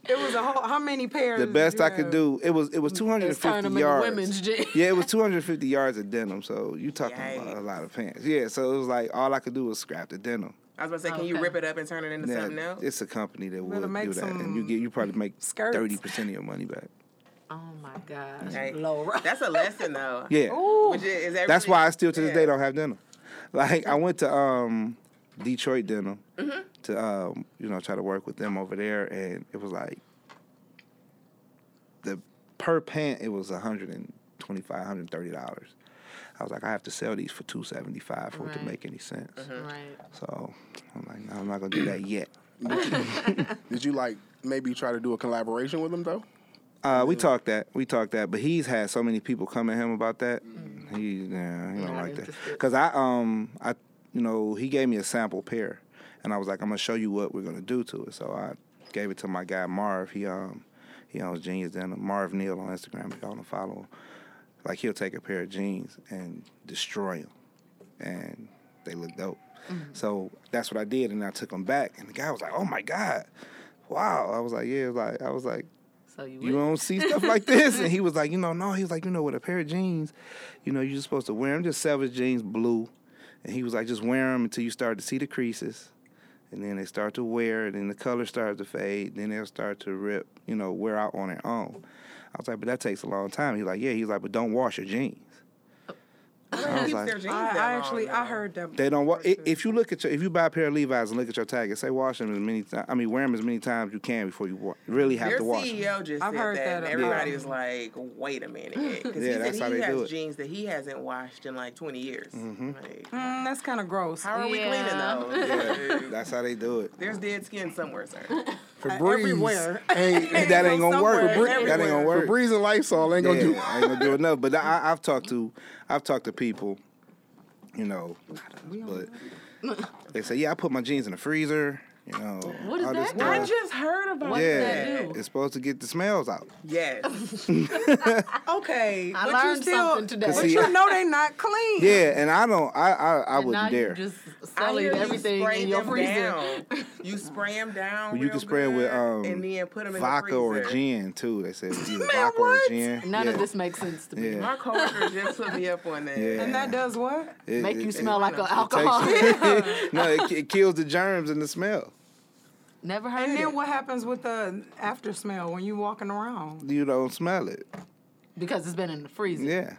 It was a whole. How many pairs? The best you I could do, it was it was 250 turn them into yards. women's jeans. Yeah, it was 250 yards of denim. So you talking about a lot of pants. Yeah, so it was like all I could do was scrap the denim. I was about to say, can you rip it up and turn it into Yeah, something else? it's a company that Better would do that, and you get you probably make 30 percent of your money back. Oh my gosh. Hey, Low rise. That's a lesson, though. Yeah. Which is, is That's why I still to this yeah. day don't have denim. Like I went to um, Detroit Denim Mm-hmm. to um, you know try to work with them over there, and it was like the per pant it was 125 130 dollars. I was like, I have to sell these for two seventy five for it to make any sense. Right. So I'm like, no, I'm not gonna do that yet. [laughs] [laughs] Did you like maybe try to do a collaboration with them though? Uh, we talked that. We talked that, but he's had so many people come at him about that. He, yeah, he don't like that. Cause I, um, I, you know, he gave me a sample pair, and I was like, I'm gonna show you what we're gonna do to it. So I gave it to my guy Marv. He, um, He owns Genius Denim. Marv Neal on Instagram. If y'all want to follow him, like he'll take a pair of jeans and destroy them, and they look dope. So that's what I did, and I took them back, and the guy was like, "Oh my god, wow!" I was like, "Yeah," like I was like, So you, you don't see stuff like [laughs] this. And he was like, you know, no. He was like, you know, with a pair of jeans, you know, you're supposed to wear them. Just his jeans blue. And he was like, just wear them until you start to see the creases. And then they start to wear, and then the color starts to fade. Then they'll start to rip, you know, wear out on their own. I was like, but that takes a long time. He's like, yeah. He's like, but don't wash your jeans. I was like- their jeans I, that I long, actually I heard that. They don't. Wa- before, i- too. if you look at your, if you buy a pair of Levi's and look at your tag, it say wash them as many times. I mean, wear them as many times you can before you wa- really have Their to wash them. CEO just I've said heard that, that and everybody him. was like, "Wait a minute," [laughs] because Yeah, he that's said he they do has jeans that he hasn't washed in like 20 years. Like, Mm, that's kind of gross. how are we Yeah. cleaning those? Yeah, that's how they do it. There's dead skin somewhere, sir. [laughs] Febreze uh, everywhere. [laughs] Ain't, that ain't gonna work. Somewhere, That ain't gonna work. Febreze and Lysol ain't gonna yeah, do. I ain't gonna do [laughs] enough. But I, I've talked to, I've talked to people, you know, but [laughs] they say, yeah, I put my jeans in the freezer. You know, What is that? stuff. I just heard about What yeah, that do? it's supposed to get the smells out. Yes. [laughs] [laughs] Okay, I but learned you still, something today. But See, you know they're not clean. Yeah, and I don't, I, I, I And wouldn't dare. you just I selling hear you everything spray in your them freezer. down. [laughs] You spray them down. Well, you real can spray 'em with, um, and then put them in vodka the or gin too. They say either vodka or gin. None yeah. of this makes sense to me. Yeah. My coworker just put me up on that. Yeah. And that does what? It- Make it- you it- smell like an it alcohol. no, it, it kills the germs and the smell. Never heard And of then it. what happens with the after smell when you walking around? You don't smell it. Because it's been in the freezer. Yeah.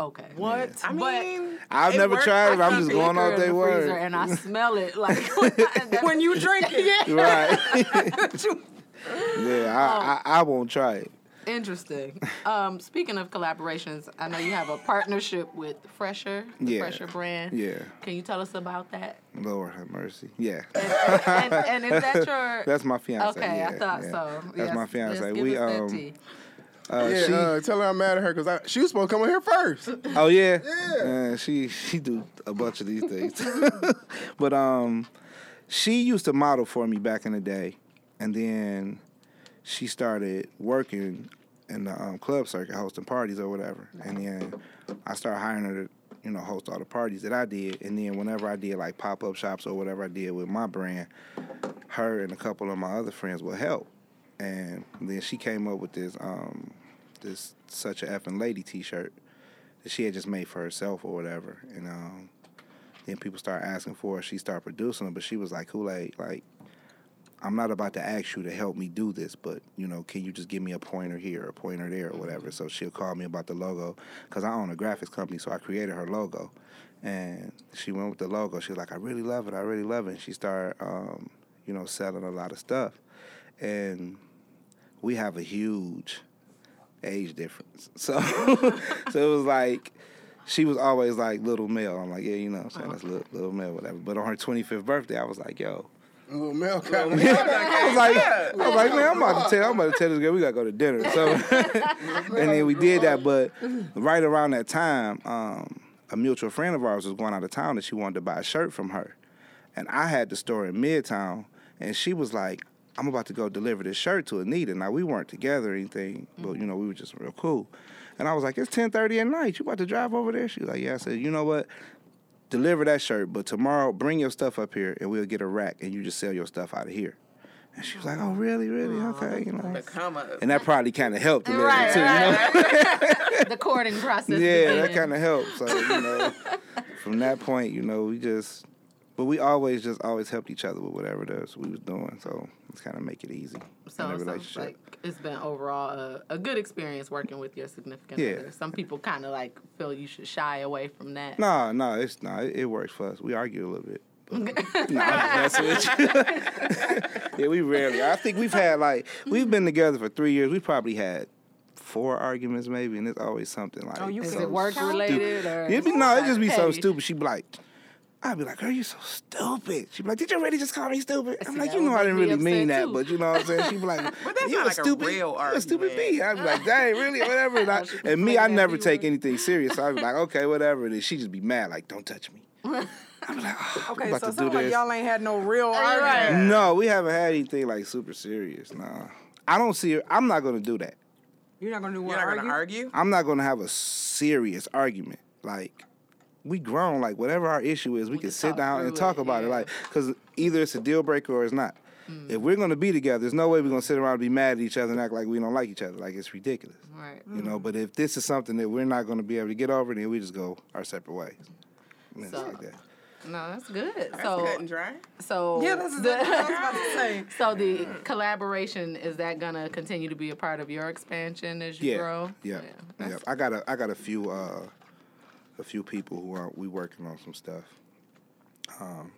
Okay. What? I mean, I've never works tried it. I'm just going off Liquor in their the freezer word. And I smell it like [laughs] [laughs] when you drink it. [laughs] Right. Yeah, I, I, I won't try it. Interesting. Um, speaking of collaborations, I know you have a partnership with Fresher, the Yeah. Fresher brand. Yeah. Can you tell us about that? Lord have mercy. Yeah. And, and is that [laughs] your? That's my fiance. Okay, yeah, I thought yeah. so. That's Yes, my fiance. yes, we us um uh, Yeah, she uh, tell her I'm mad at her because she was supposed to come in here first. Oh yeah. Yeah. Uh, she she do a bunch of these things. [laughs] but um she used to model for me back in the day and then she started working in the um, club circuit hosting parties or whatever. And then I started hiring her to, you know, host all the parties that I did. And then whenever I did like pop up shops or whatever I did with my brand, her and a couple of my other friends would help. And then she came up with this um this such a effing lady t shirt that she had just made for herself or whatever. And um, then people started asking for it. She started producing them, but she was like, Koolade, like, I'm not about to ask you to help me do this, but you know, can you just give me a pointer here, a pointer there, or whatever? So she'll call me about the logo because I own a graphics company, so I created her logo, and she went with the logo. She was like, I really love it, I really love it. And she started, um, you know, selling a lot of stuff, and we have a huge age difference. [laughs] So so it was like she was always like little Mel. I'm like, yeah, you know what I'm saying? That's little, little Mel, whatever. But on her 25th birthday, I was like, yo. Little Mel got [laughs] I was like, I was like, man, I'm about to tell, I'm about to tell this girl we gotta go to dinner. So, [laughs] and then we did that. But right around that time, um, a mutual friend of ours was going out of town, and she wanted to buy a shirt from her. And I had the store in Midtown, and she was like, I'm about to go deliver this shirt to Anita. Now we weren't together or anything, but you know we were just real cool. And I was like, it's 10:30 at night. You about to drive over there? She was like, yeah. I said, you know what? Deliver that shirt, but tomorrow bring your stuff up here, and we'll get a rack, and you just sell your stuff out of here. And she was like, oh really, really? Okay, you know. The come. And that probably kind of helped a little Right, bit too, you know. [laughs] the courting process. Yeah, that kind of helped. So you know, from that point, you know, we just, but we always just always helped each other with whatever it is we was doing. So it's kind of make it easy So in a it sounds relationship. like it's been overall a, a good experience working with your significant Yeah. other. Some people kind of like feel you should shy away from that. No, no, it's no, it, it works for us. We argue a little bit. [laughs] but- no, I'm messing with you. [laughs] yeah, we rarely. I think we've had like we've been together for three years. We probably had four arguments maybe, and it's always something like. Oh, you Is So it work stupid. related or? It'd be, no, it'd just be so stupid. She'd be like, I'd be like, girl, you're so stupid. She'd be like, did you really just call me stupid? I'm See, like, you know I didn't really mean upset, that, but you know what I'm saying? She'd be like, [laughs] But that's you not a like a stupid, real you a stupid argument. bee. I'd be like, dang, really, whatever. [laughs] And, I, and me, I never take anything serious. So I'd be like, [laughs] okay, whatever. And she'd just be mad, like, don't touch me. I'd be like, ah, oh, I'm Okay, about so to it do sounds like y'all ain't had no real right. argument. No, we haven't had anything like super serious. Nah. I don't see. I'm not gonna do that. You're not gonna do what? You're not argue? gonna argue. I'm not gonna have a serious argument. Like we grown. Like whatever our issue is, we, We can can sit down and talk it, about it. Like because either it's a deal breaker or it's not. Mm. If we're gonna be together, there's no way we're gonna sit around and be mad at each other and act like we don't like each other. Like it's ridiculous. Right. You know. But if this is something that we're not gonna be able to get over, then we just go our separate ways. And it's So- like that. No, that's good. That's so, cut and dry. so Yeah, that's the, what I was about to say. [laughs] so the collaboration is that gonna continue to be a part of your expansion as you Yeah. grow? Yeah. Yeah. that's- I got a I got a few uh a few people who are we working on some stuff. Um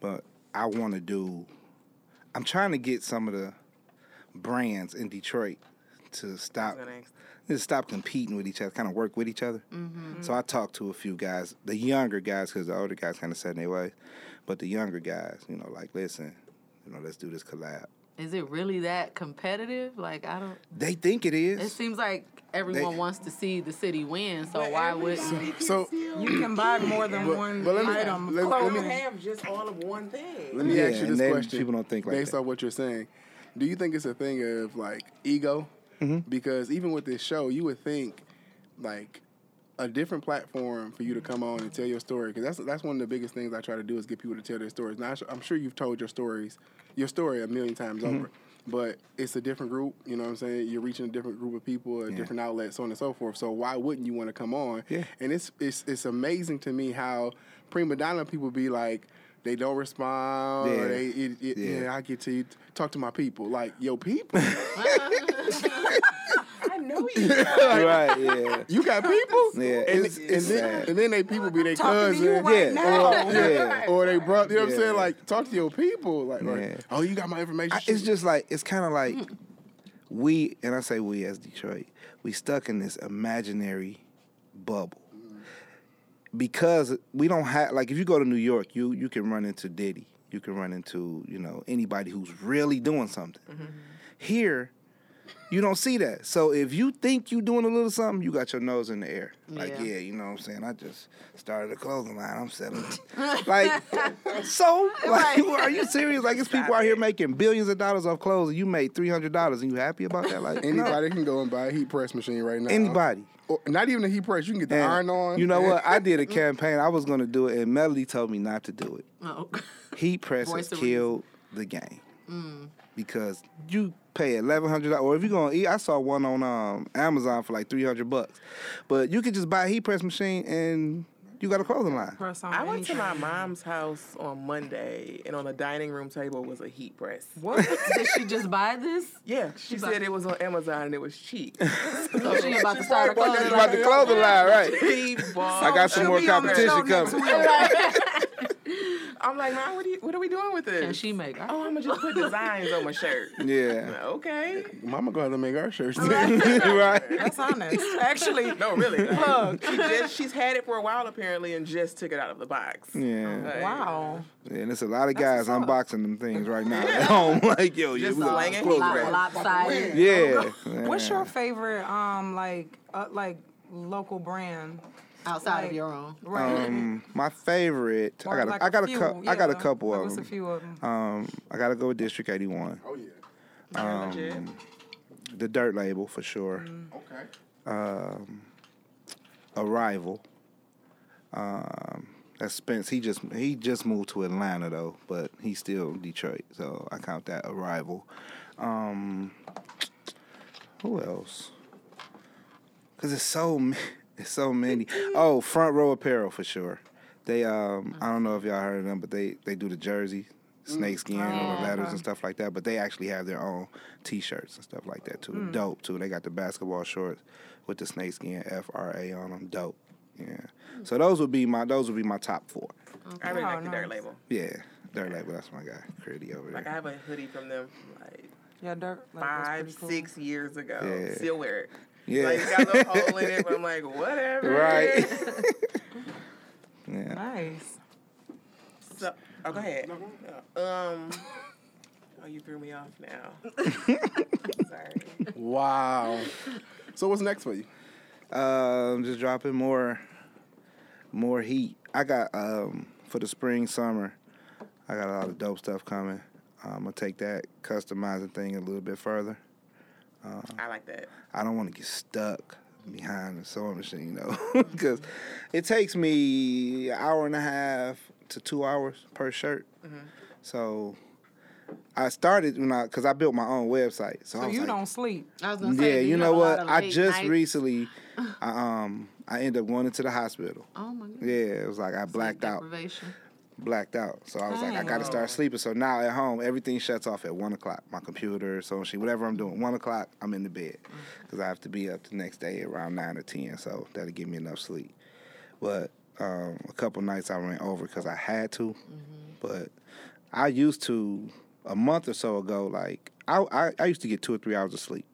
but I want to do I'm trying to get some of the brands in Detroit to stop gonna stop competing with each other, kind of work with each other. So I talked to a few guys, the younger guys, because the older guys kind of set in their way, but the younger guys, you know, like listen, you know, let's do this collab. Is it really that competitive? Like I don't. They think it is. It seems like everyone They- wants to see the city win. So why would? So You can buy more than But- one but let me- item. let- clothes. let You me- have just all of one thing. let me Yeah, ask you this question. people don't think like based that. on what you're saying. Do you think it's a thing of like ego? Mm-hmm. Because even with this show, you would think like a different platform for you to come on and tell your story. Because that's that's one of the biggest things I try to do is get people to tell their stories. Now I'm sure you've told your stories, your story a million times Mm-hmm. over. But it's a different group, you know what I'm saying? You're reaching a different group of people, a Yeah. different outlet, so on and so forth. So why wouldn't you want to come on? Yeah. And it's it's it's amazing to me how prima donna people be like they don't respond Yeah. or they it, it, Yeah. yeah. I get to talk to my people like yo people [laughs] [laughs] [laughs] I know [laughs] you. right, yeah. you got people [laughs] Yeah, and, it's- and it's then and then they people be their cousins. to you right Yeah. now. or, [laughs] Yeah. or they brought you know what I'm saying like talk to your people like, or, Yeah. oh you got my information I, it's just like it's kind of like mm. we, and I say we as Detroit, we stuck in this imaginary bubble because we don't have like if you go to New York, you you can run into Diddy, you can run into you know anybody who's really doing something. Mm-hmm. Here, you don't see that. So if you think you're doing a little something, you got your nose in the air. Like, Yeah. yeah, you know what I'm saying? I just started a clothing line. I'm selling. like, [laughs] so, like, are you serious? Like, it's people out here making billions of dollars off clothes and you made $300 and you happy about that? Like, no. anybody can go and buy a heat press machine right now Anybody. or not even a heat press you can get the And iron on You know what? I did a [laughs] campaign. I was going to do it, and Melody told me not to do it. Oh. Heat press Voice has of reason. killed the game mm. because you pay eleven hundred dollars, or if you're gonna eat, I saw one on um, Amazon for like three hundred bucks, but you could just buy a heat press machine and you got a clothing line. I went to my mom's house on Monday, and on the dining room table was a heat press. What? [laughs] Did she just buy this? Yeah, she bought- said it was on Amazon and it was cheap. [laughs] So she about to start a clothing that's about the line. clothing line, right? She bought I got some She'll more be on the show competition coming. week. [laughs] I'm like, Mom, what, do you, what are we doing with this? Can she make? Oh, I'm gonna just put designs on my shirt. [laughs] Yeah, Okay. mama go ahead and make our shirts right. [laughs] That's honest. Actually, [laughs] No, really. Look, she just she's had it for a while apparently, and just took it out of the box. Yeah. Like, wow. yeah, and it's a lot of guys what's up. unboxing them things right now at home. Like, yo, yeah, Just we got slanging clothing heat line. press. Lop- lopsided. Yeah. What's your favorite um like uh, like local brand? Outside Like- of your own. Right. Um, [laughs] my favorite. I got. A, like I got a. few, cou- I got a couple Like, of them. a few of them? Um, I gotta go with District 81. oh yeah Yeah. Um, the Dirt label for sure. okay Um, Arrival. Um, that's Spence. He just he just moved to Atlanta though, but he's still in Detroit, so I count that Arrival. Um, who else? Cause it's so ma- it's [laughs] so many. Oh, Front Row Apparel for sure. They um I don't know if y'all heard of them, but they they do the jersey, mm. snakeskin or the ah, letters and stuff like that. But they actually have their own T-shirts and stuff like that too. Mm. Dope too. They got the basketball shorts with the snakeskin F R A on them. Dope. Yeah. So mm. those would be my those would be my top four. I really Oh, like the Dirt label. Yeah. Dirt label. That's my guy. Pretty over there. Like I have a hoodie from them like Yeah, dirt. Like, five, cool. six years ago. Yeah. Still wear it. Yeah. Like it's got a little hole in it, but I'm like, whatever. Right. [laughs] yeah. Nice. So, oh, go ahead. Um. Oh, you threw me off now. [laughs] Sorry. wow so what's next for you Um, just dropping more, more heat. I got um for the spring summer. I got a lot of dope stuff coming. I'm gonna take that customizing thing a little bit further. I like that. I don't want to get stuck behind the sewing machine, you know, [laughs] because it takes me an hour and a half to two hours per shirt. So I started when I because I built my own website. So, I So was you like, don't sleep. I was gonna say, yeah, do you have know what? I just nights? recently, [laughs] I, um, I ended up going into the hospital. Oh my god. Yeah, it was like I blacked out, Deprivation. Blacked out. So I was like, I got to start oh. sleeping. So now at home, everything shuts off at one o'clock. My computer, so she, whatever I'm doing, one o'clock, I'm in the bed mm-hmm. because I have to be up the next day around nine or ten. So that'll give me enough sleep. But um, a couple nights I went over because I had to. Mm-hmm. But I used to a month or so ago. Like I, I, I used to get two or three hours of sleep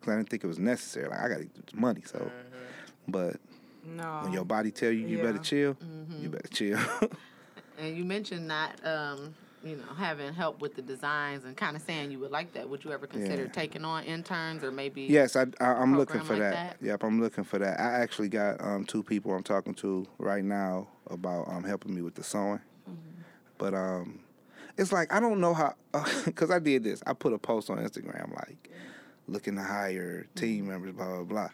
because I didn't think it was necessary. Like I got to get the money. So, mm-hmm. but No. when your body tell you you better Yeah. chill, you better chill. [laughs] And you mentioned not, um, you know, having help with the designs and kind of saying you would like that. Would you ever consider Yeah. taking on interns or maybe? yes, I, I I'm looking for like that. that? Yep, I'm looking for that. I actually got um, two people I'm talking to right now about um, helping me with the sewing. Mm-hmm. But um, it's like I don't know how [laughs] because I did this. I put a post on Instagram like looking to hire Mm-hmm. team members, blah blah blah.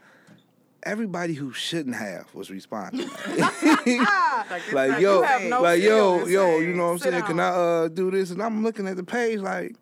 Everybody who shouldn't have was responding. [laughs] [laughs] Like, like yo, have no like yo, yo, you know what I'm Sit saying? Can. I uh, do this? And I'm looking at the page like,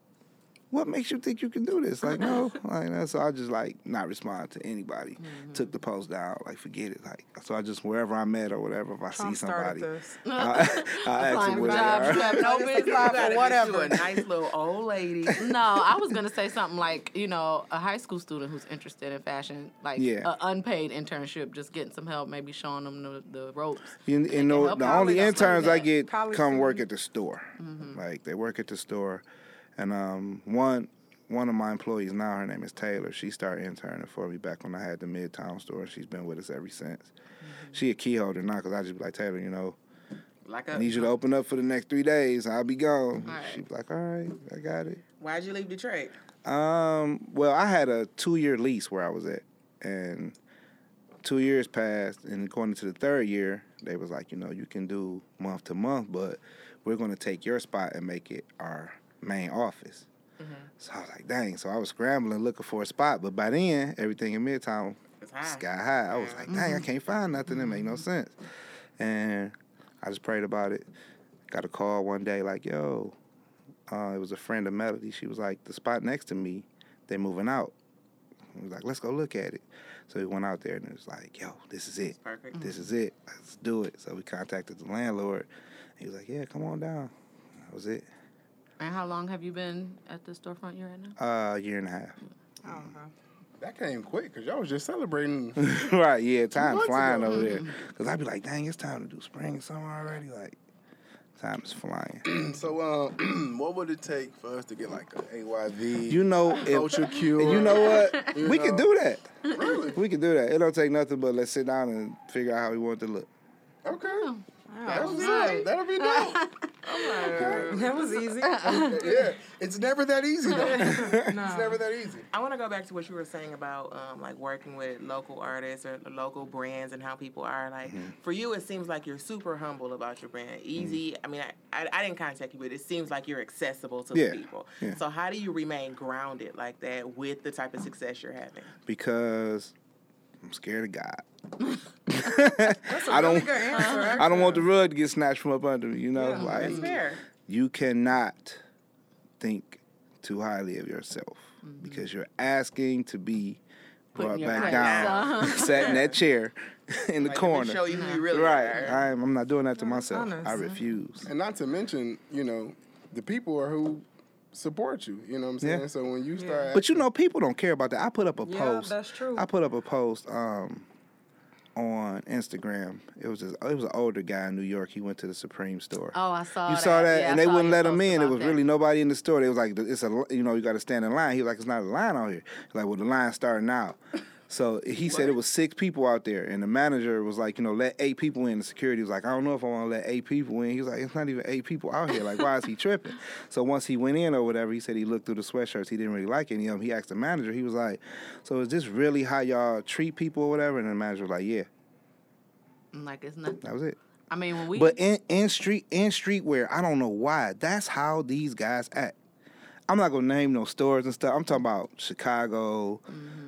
what makes you think you can do this? Like no, [laughs] like that. So I just like not respond to anybody. Mm-hmm. Took the post down, like forget it. Like so I just wherever I'm at or whatever, if I Trump see somebody. [laughs] I, I [laughs] ask them where they are. no business. whatever. a nice little old lady. No, I was gonna say something like you know a high school student who's interested in fashion, like Yeah. an unpaid internship, just getting some help, maybe showing them the, the ropes. You, know, the only stuff like interns I get come work at the store. Mm-hmm. Like they work at the store, and um, one one of my employees now, her name is Taylor. She started interning for me back when I had the Midtown store, and she's been with us ever since. Mm-hmm. She a key holder now, cause I just be like Taylor, you know, Like I a, need you to open up for the next three days. I'll be gone. Alright. She be like, all right, I got it. Why'd you leave Detroit? Um, well, I had a two year lease where I was at, and two years passed, and according to the third year, they was like, you know, you can do month to month, but we're going to take your spot and make it our main office. Mm-hmm. So I was like, dang. So I was scrambling looking for a spot, but by then everything in Midtown high. sky high. I was like, dang, I mm-hmm. can't find nothing. It make no mm-hmm. sense. And I just prayed about it. Got a call one day like, yo, uh, it was a friend of Melody. She was like, the spot next to me, they're moving out. He was like, let's go look at it. So we went out there and it was like, yo, this is it. Perfect. This is it. Let's do it. So we contacted the landlord. He was like, yeah, come on down. That was it. And how long have you been at the storefront you're at now? Uh, a year and a half. Oh, okay. That came quick because y'all was just celebrating. [laughs] right, yeah, time flying ago. over there. Because I'd be like, dang, it's time to do spring and summer already. Like, time is flying. [clears throat] so, uh, [clears throat] what would it take for us to get like a AYV? You know, if, Culture cure. you know what? [laughs] You we can do that. Really? We can do that. It don't take nothing but let's sit down and figure out how we want it to look. Okay. That'll be right. That'll be dope. That was easy. [laughs] yeah, it's never that easy though. [laughs] [laughs] It's never that easy. I want to go back to what you were saying about um, like working with local artists or local brands and how people are. Like for you, it seems like you're super humble about your brand. Easy. I mean, I, I, I didn't contact you, but it seems like you're accessible to Yeah, the people. yeah. So how do you remain grounded like that with the type of success you're having? Because I'm scared of God. That's a I don't- good answer. [laughs] I don't want the rug to get snatched from up under me. You know, Yeah, like That's fair. you cannot think too highly of yourself because you're asking to be brought back place, down, uh-huh. [laughs] sat in that [laughs] chair in the Like, corner. Show you who you really Right. are. I'm, I'm not doing that to myself. honest. I refuse. And not to mention, you know, the people are who support you. You know what I'm saying? Yeah. So when you start, But you know, people don't care about that. I put up a Yeah, post. that's true. I put up a post um, on Instagram. It was just, it was an older guy in New York. He went to the Supreme store. Oh, I saw you that. saw that, Yeah, and I they wouldn't let him in. It was that. really nobody in the store. They was like, "It's a, you know, you got to stand in line." He was like, "It's not a line out here." He's like, "Well, the line's starting now." So he said it was six people out there, and the manager was like, "You know, let eight people in." The security was like, "I don't know if I want to let eight people in." He was like, "It's not even eight people out here. Like, why is he tripping?" [laughs] So once he went in or whatever, he said he looked through the sweatshirts. He didn't really like any of them. He asked the manager. He was like, "So is this really how y'all treat people or whatever?" And the manager was like, "Yeah, mm, like it's nothing. that was it." I mean, when we But in, in street in streetwear, I don't know why. That's how these guys act. I'm not gonna name no stores and stuff. I'm talking about Chicago. Mm-hmm.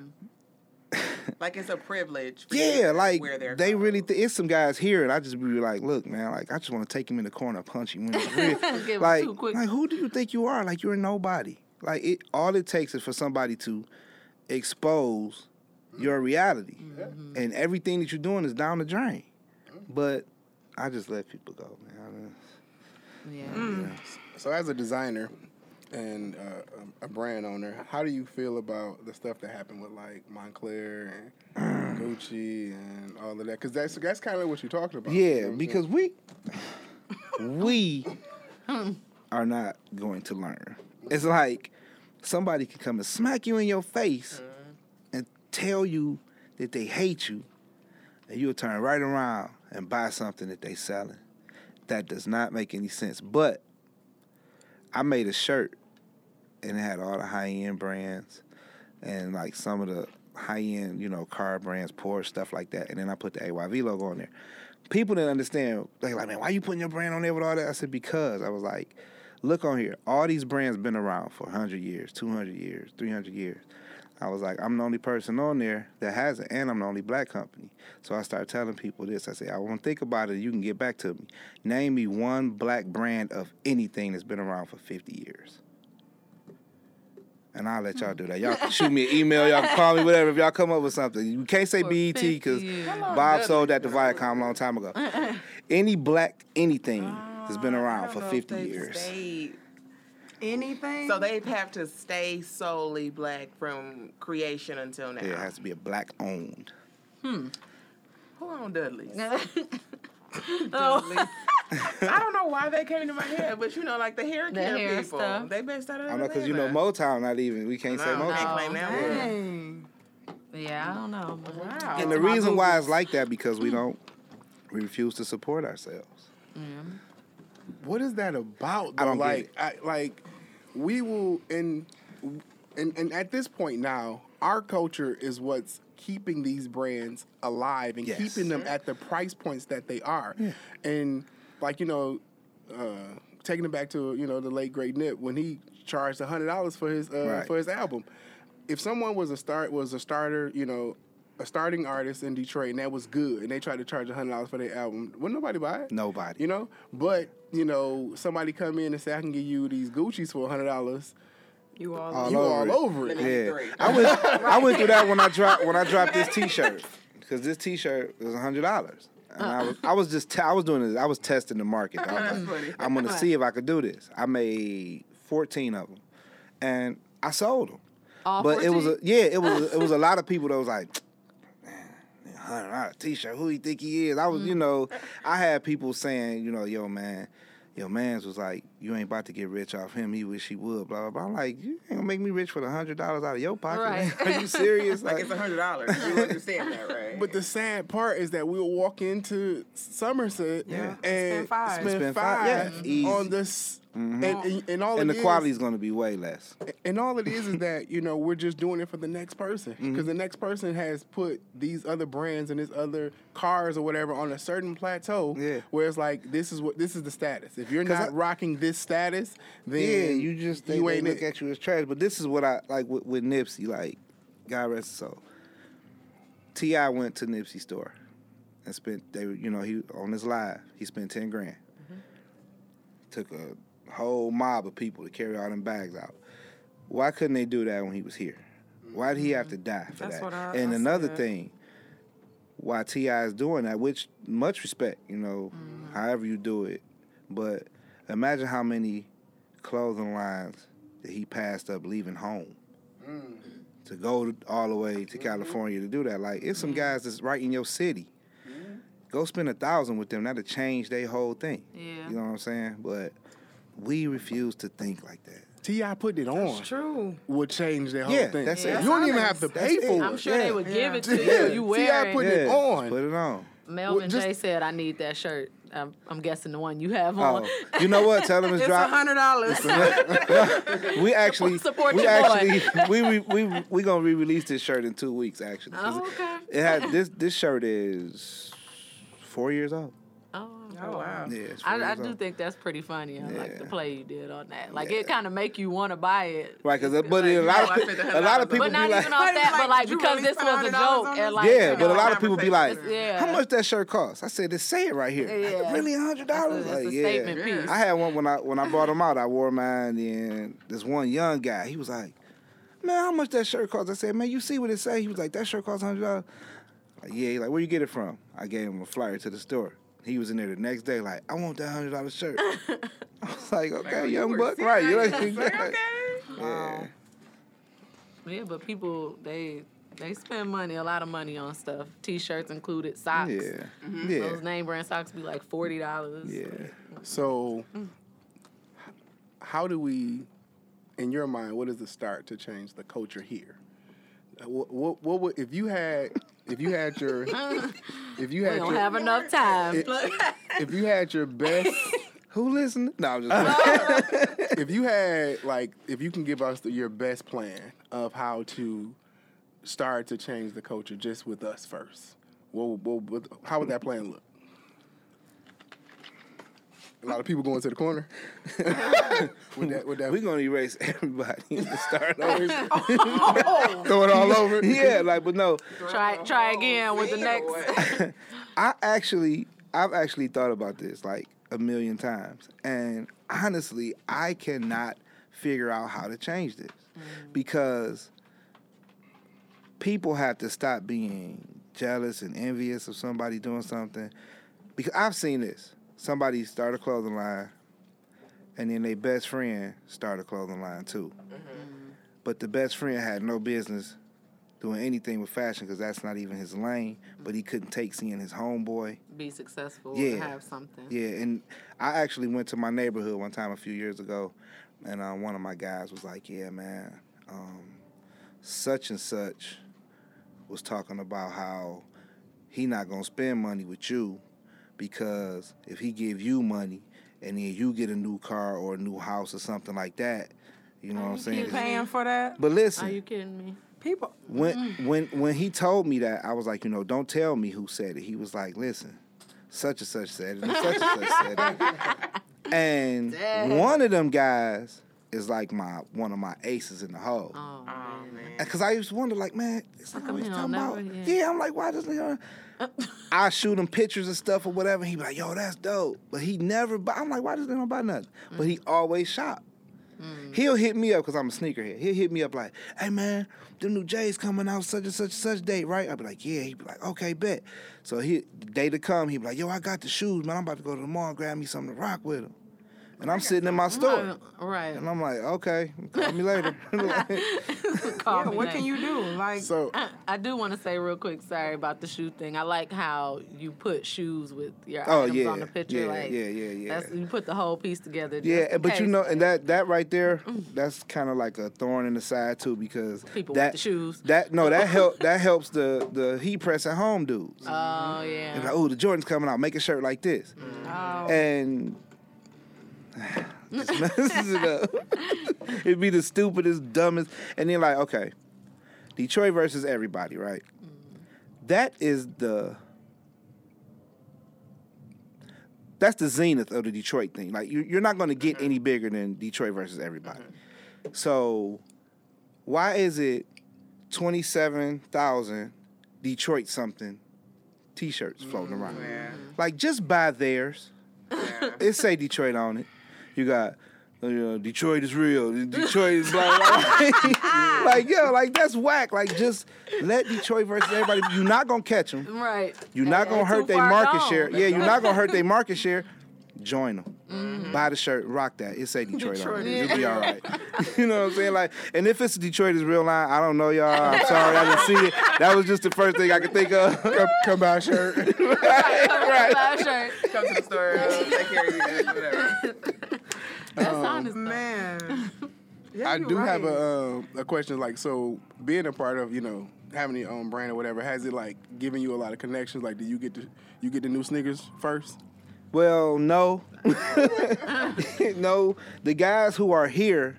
[laughs] Like it's a privilege. for Yeah, to like wear their they really. Th- it's some guys here, and I just be like, look, man, like I just want to take him in the corner, punch him. in the rib. Give 'em like, like who do you think you are? Like you're nobody. Like it. All it takes is for somebody to expose mm-hmm. your reality, mm-hmm. and everything that you're doing is down the drain. But I just let people go, man. Yeah. Mm. So as a designer and uh, a a brand owner, how do you feel about the stuff that happened with like Moncler and mm. Gucci and all of that? Because that's that's kind of what you're talking about. you know Yeah, what because we [laughs] we are not going to learn. It's like somebody could come and smack you in your face mm-hmm. and tell you that they hate you, and you'll turn right around and buy something that they selling. That does not make any sense. But I made a shirt and it had all the high end brands and like some of the high end, you know, car brands, Porsche, stuff like that. And then I put the AYV logo on there. People didn't understand. They like, man, why you putting your brand on there with all that? I said, because I was like, look on here. All these brands been around for 100 years, 200 years, 300 years. I was like, I'm the only person on there that has it, and I'm the only black company. So I started telling people this. I said, I want to think about it. You can get back to me. Name me one black brand of anything that's been around for 50 years. And I'll let y'all do that. Y'all can shoot me an email. Y'all can call me, whatever. If y'all come up with something, you can't say For BET because. Bob sold that to Viacom a long time ago. [laughs] Any black anything that's been around for 50 years. stayed- Anything? So they have to stay solely black from creation until now. Yeah, it has to be a black owned. Hmm. Who on Dudley's? [laughs] oh, I don't know why they came to my head, but you know, like the hair The care hair people, stuff. they based out of I know because you know Atlanta. Motown not even. We can't say Motown. can't claim that one. Dang. yeah, I don't know. Wow. And the reason why it's like that because we don't, we refuse to support ourselves. What is that about? I Though? don't get like, it. I, like we will, and, and and at this point now, our culture is what's keeping these brands alive and Yes. keeping them at the price points that they are. Yeah. And like you know, uh, taking it back to you know the late great Nip when he charged hundred dollars for his uh, Right. for his album. If someone was a start was a starter, you know. A starting artist in Detroit, and that was good, and they tried to charge hundred dollars for their album. Wouldn't nobody buy it? Nobody. You know, but you know, somebody come in and say I can give you these Gucci's for hundred dollars. You all, All You over all it. over it. Yeah. I went. I went through that when I dropped when I dropped this [laughs] T-shirt because this T-shirt was hundred dollars. And I was, I was just, te- I was doing this. I was testing the market. I was like, I'm gonna see if I could do this. I made 14 of them, and I sold them. All but it was a yeah, it was a, it was a lot of people that was like, man, hundred dollar T-shirt. Who you think he is? I was, you mm. know, I had people saying, you know, yo man, yo man's was like, you ain't about to get rich off him. He wish he would. Blah blah blah. I'm like, you ain't gonna make me rich for the hundred dollars out of your pocket. Right. Are you serious? [laughs] Like it's a hundred dollars. You understand that, [laughs] right? But the sad part is that we'll walk into Somerset Yeah. and Spend five. spend Spend five, five, yeah, on this, and, and, and all and the quality is gonna be way less. and all it is is [laughs] that you know we're just doing it for the next person because Mm-hmm. the next person has put these other brands and these other cars or whatever on a certain plateau Yeah. where it's like this is what this is the status if you're not I- rocking this status then Yeah, you just think you they ain't look it. at you as trash. But this is what I like with, with Nipsey. Like, God rest his soul. T.I. went to Nipsey store and spent. They, you know, he on his live. He spent ten grand. Took a whole mob of people to carry all them bags out. Why couldn't they do that when he was here? Why did he have to mm-hmm. die for That's that? I- and I another said. thing, why T.I. is doing that, which much respect, you know, mm-hmm. however you do it, but imagine how many clothing lines that he passed up leaving home mm-hmm. to go all the way to California to do that. Like it's some guys that's right in your city. Go spend a thousand with them. That'll change their whole thing. Yeah. You know what I'm saying? But we refuse to think like that. T.I. putting it on True. would change their whole Yeah, thing. that's you it. don't even have to pay That's for it. it. I'm sure they would give it to Yeah. you. You See, wear I put it. it Yeah, on. Put it on. Melvin just- J said, "I need that shirt." I'm, I'm guessing the one you have oh, on. Oh, you know what? Tell them [laughs] it's, It's a drop. hundred dollars. [laughs] we [laughs] actually, Support we your actually, we re, we we gonna re-release this shirt in two weeks. Actually, Oh, okay. It had this. This shirt is four years old. Oh, Oh wow. Yeah, I, I do think that's pretty funny. I like the play you did on that. Like Yeah. it kind of make you want to buy it. Right, because uh, but a lot of I pe- spent a lot of people But be not like, even off that, but like because really this was a joke and like yeah, you but a lot of people be like, Yeah. how much that shirt cost? I said, just say it right here. Yeah. Really, a hundred dollars? Like, yeah. statement piece. I had one when I when I bought them out. I wore mine, and this one young guy, he was like, "Man, how much that shirt cost?" I said, "Man, you see what it say?" He was like, "That shirt costs hundred dollars." Like, yeah, he like, where you get it from? I gave him a flyer to the store. He was in there the next day, like, I want that hundred dollar shirt. [laughs] I was like, okay, oh, you young were buck, right? You know. Like, okay. Yeah. Yeah, but people they they spend money, a lot of money on stuff. T-shirts included, socks. Yeah. Those Yeah. name brand socks be like forty dollars. Yeah. So, mm. how do we, in your mind, what is the start to change the culture here? What, what, what would if you had if you had your [laughs] if you We had don't your have enough time. if you had your best [laughs] Who listened? No, I'm just [laughs] if you had like if you can give us the, your best plan of how to start to change the culture just with us first what, what, what how would that plan look a lot of people going to the corner. [laughs] With that, would that. We're gonna erase everybody and start [laughs] oh, over. [laughs] throw it all over. Yeah, like, but no, try try again with the next. I actually, I've actually thought about this like a million times, and honestly, I cannot figure out how to change this. Mm. Because people have to stop being jealous and envious of somebody doing something. Because I've seen this: somebody start a clothing line, and then their best friend start a clothing line too. But the best friend had no business doing anything with fashion because that's not even his lane. But he couldn't take seeing his homeboy. Be successful. Yeah. have something. Yeah, and I actually went to my neighborhood one time a few years ago, and uh, one of my guys was like, "Yeah, man, um, such and such was talking about how he not gonna spend money with you because if he give you money and then you get a new car or a new house or something like that, you know what I'm saying?" kidding Paying for that? But listen, Are you kidding me? People. when mm. when when he told me that, I was like, you know, don't tell me who said it. He was like, listen, such and such said it, and such and such said it. [laughs] And one of them guys is like my one of my aces in the hole. Oh, oh man. Cause I used to wonder, like, man, it's How like come always talking about. Yeah. yeah. I'm like, why doesn't he? I shoot him pictures and stuff or whatever. And he be like, yo, that's dope. But he never buy. I'm like, why doesn't he don't buy nothing? But he always shop. Mm. He'll hit me up because I'm a sneakerhead. He'll hit me up like, hey man, the new J's coming out such and such and such date, right? I'll be like, yeah. He'd be like, okay, bet. So he the day to come, he'd be like, yo, I got the shoes, man. I'm about to go to the mall and grab me something to rock with him. And I'm sitting in my store. Right. And I'm like, okay, call me later. [laughs] Call [laughs] Yeah, me what next. can you do? Like, so I, I do want to say real quick, sorry about the shoe thing. I like how you put shoes with your Oh, items yeah. on the picture. Yeah, like, yeah, yeah, yeah. That's, you put the whole piece together. just Yeah, in but you know, and that that right there, that's kind of like a thorn in the side too, because People with that the shoes. that no, that [laughs] help that helps the the heat press at home dudes. Oh yeah. like, oh, the Jordan's coming out, make a shirt like this, mm. oh, and just messes it up. It'd be the stupidest, dumbest, and then like, okay, Detroit versus everybody, right? That is the that's the zenith of the Detroit thing. Like you, you're not going to get mm-hmm. any bigger than Detroit versus everybody. Mm-hmm. So why is it twenty seven thousand Detroit something T-shirts floating mm, around? Yeah. Like just buy theirs. Yeah. It say Detroit on it. You got. You know, Detroit is real. Detroit is blah blah. [laughs] blah. like yo, like that's whack. Like just let Detroit versus everybody. You're not gonna catch them. Right. You're not They- gonna they hurt their market gone. share. Yeah, you're not gonna hurt their market share. Join them. Mm-hmm. Buy the shirt, rock that. It say Detroit, on Detroit it. is You'll be all right. [laughs] you know what I'm saying? Like, and if it's Detroit is real line, I don't know y'all. I'm [laughs] sorry, I didn't see it. That was just the first thing I could think of. come, come a shirt right. Five shirt. Come to the store, uh, take care of you guys, whatever. That's honest. though. man. [laughs] Yeah, I you do have a um, a question like so being a part of you know having your own brand or whatever has it like given you a lot of connections like do you get to you get the new sneakers first Well, no. [laughs] no, the guys who are here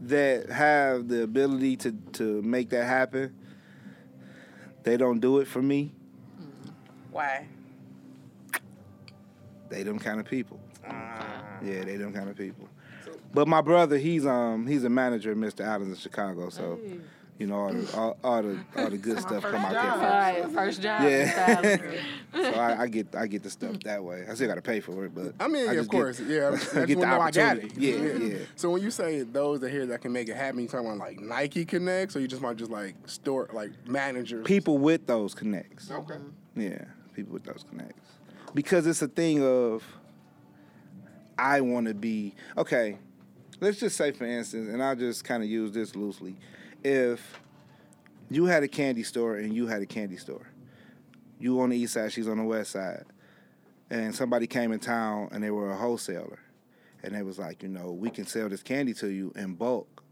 that have the ability to, to make that happen, they don't do it for me. Why? they them kind of people. Yeah, they them kind of people. But my brother, he's um he's a manager at Mr. Alan's in Chicago, so you know all the all, all the all the good stuff come out there first. Right, first job. Yeah. Yeah. [laughs] So I, I get I get the stuff that way. I still got to pay for it, but I mean, yeah, of just get- course, yeah. I [laughs] just get the wanna I got it. opportunity. Yeah, [laughs] yeah. So when you say those that here that can make it happen, you talking about like Nike connects, or you just want just like store like managers? People with those connects. Okay. Yeah, people with those connects. Because it's a thing of I want to be okay. Let's just say, for instance, and I'll just kind of use this loosely. If you had a candy store and you had a candy store, you on the east side, she's on the west side, and somebody came in town and they were a wholesaler, and they was like, you know, we can sell this candy to you in bulk.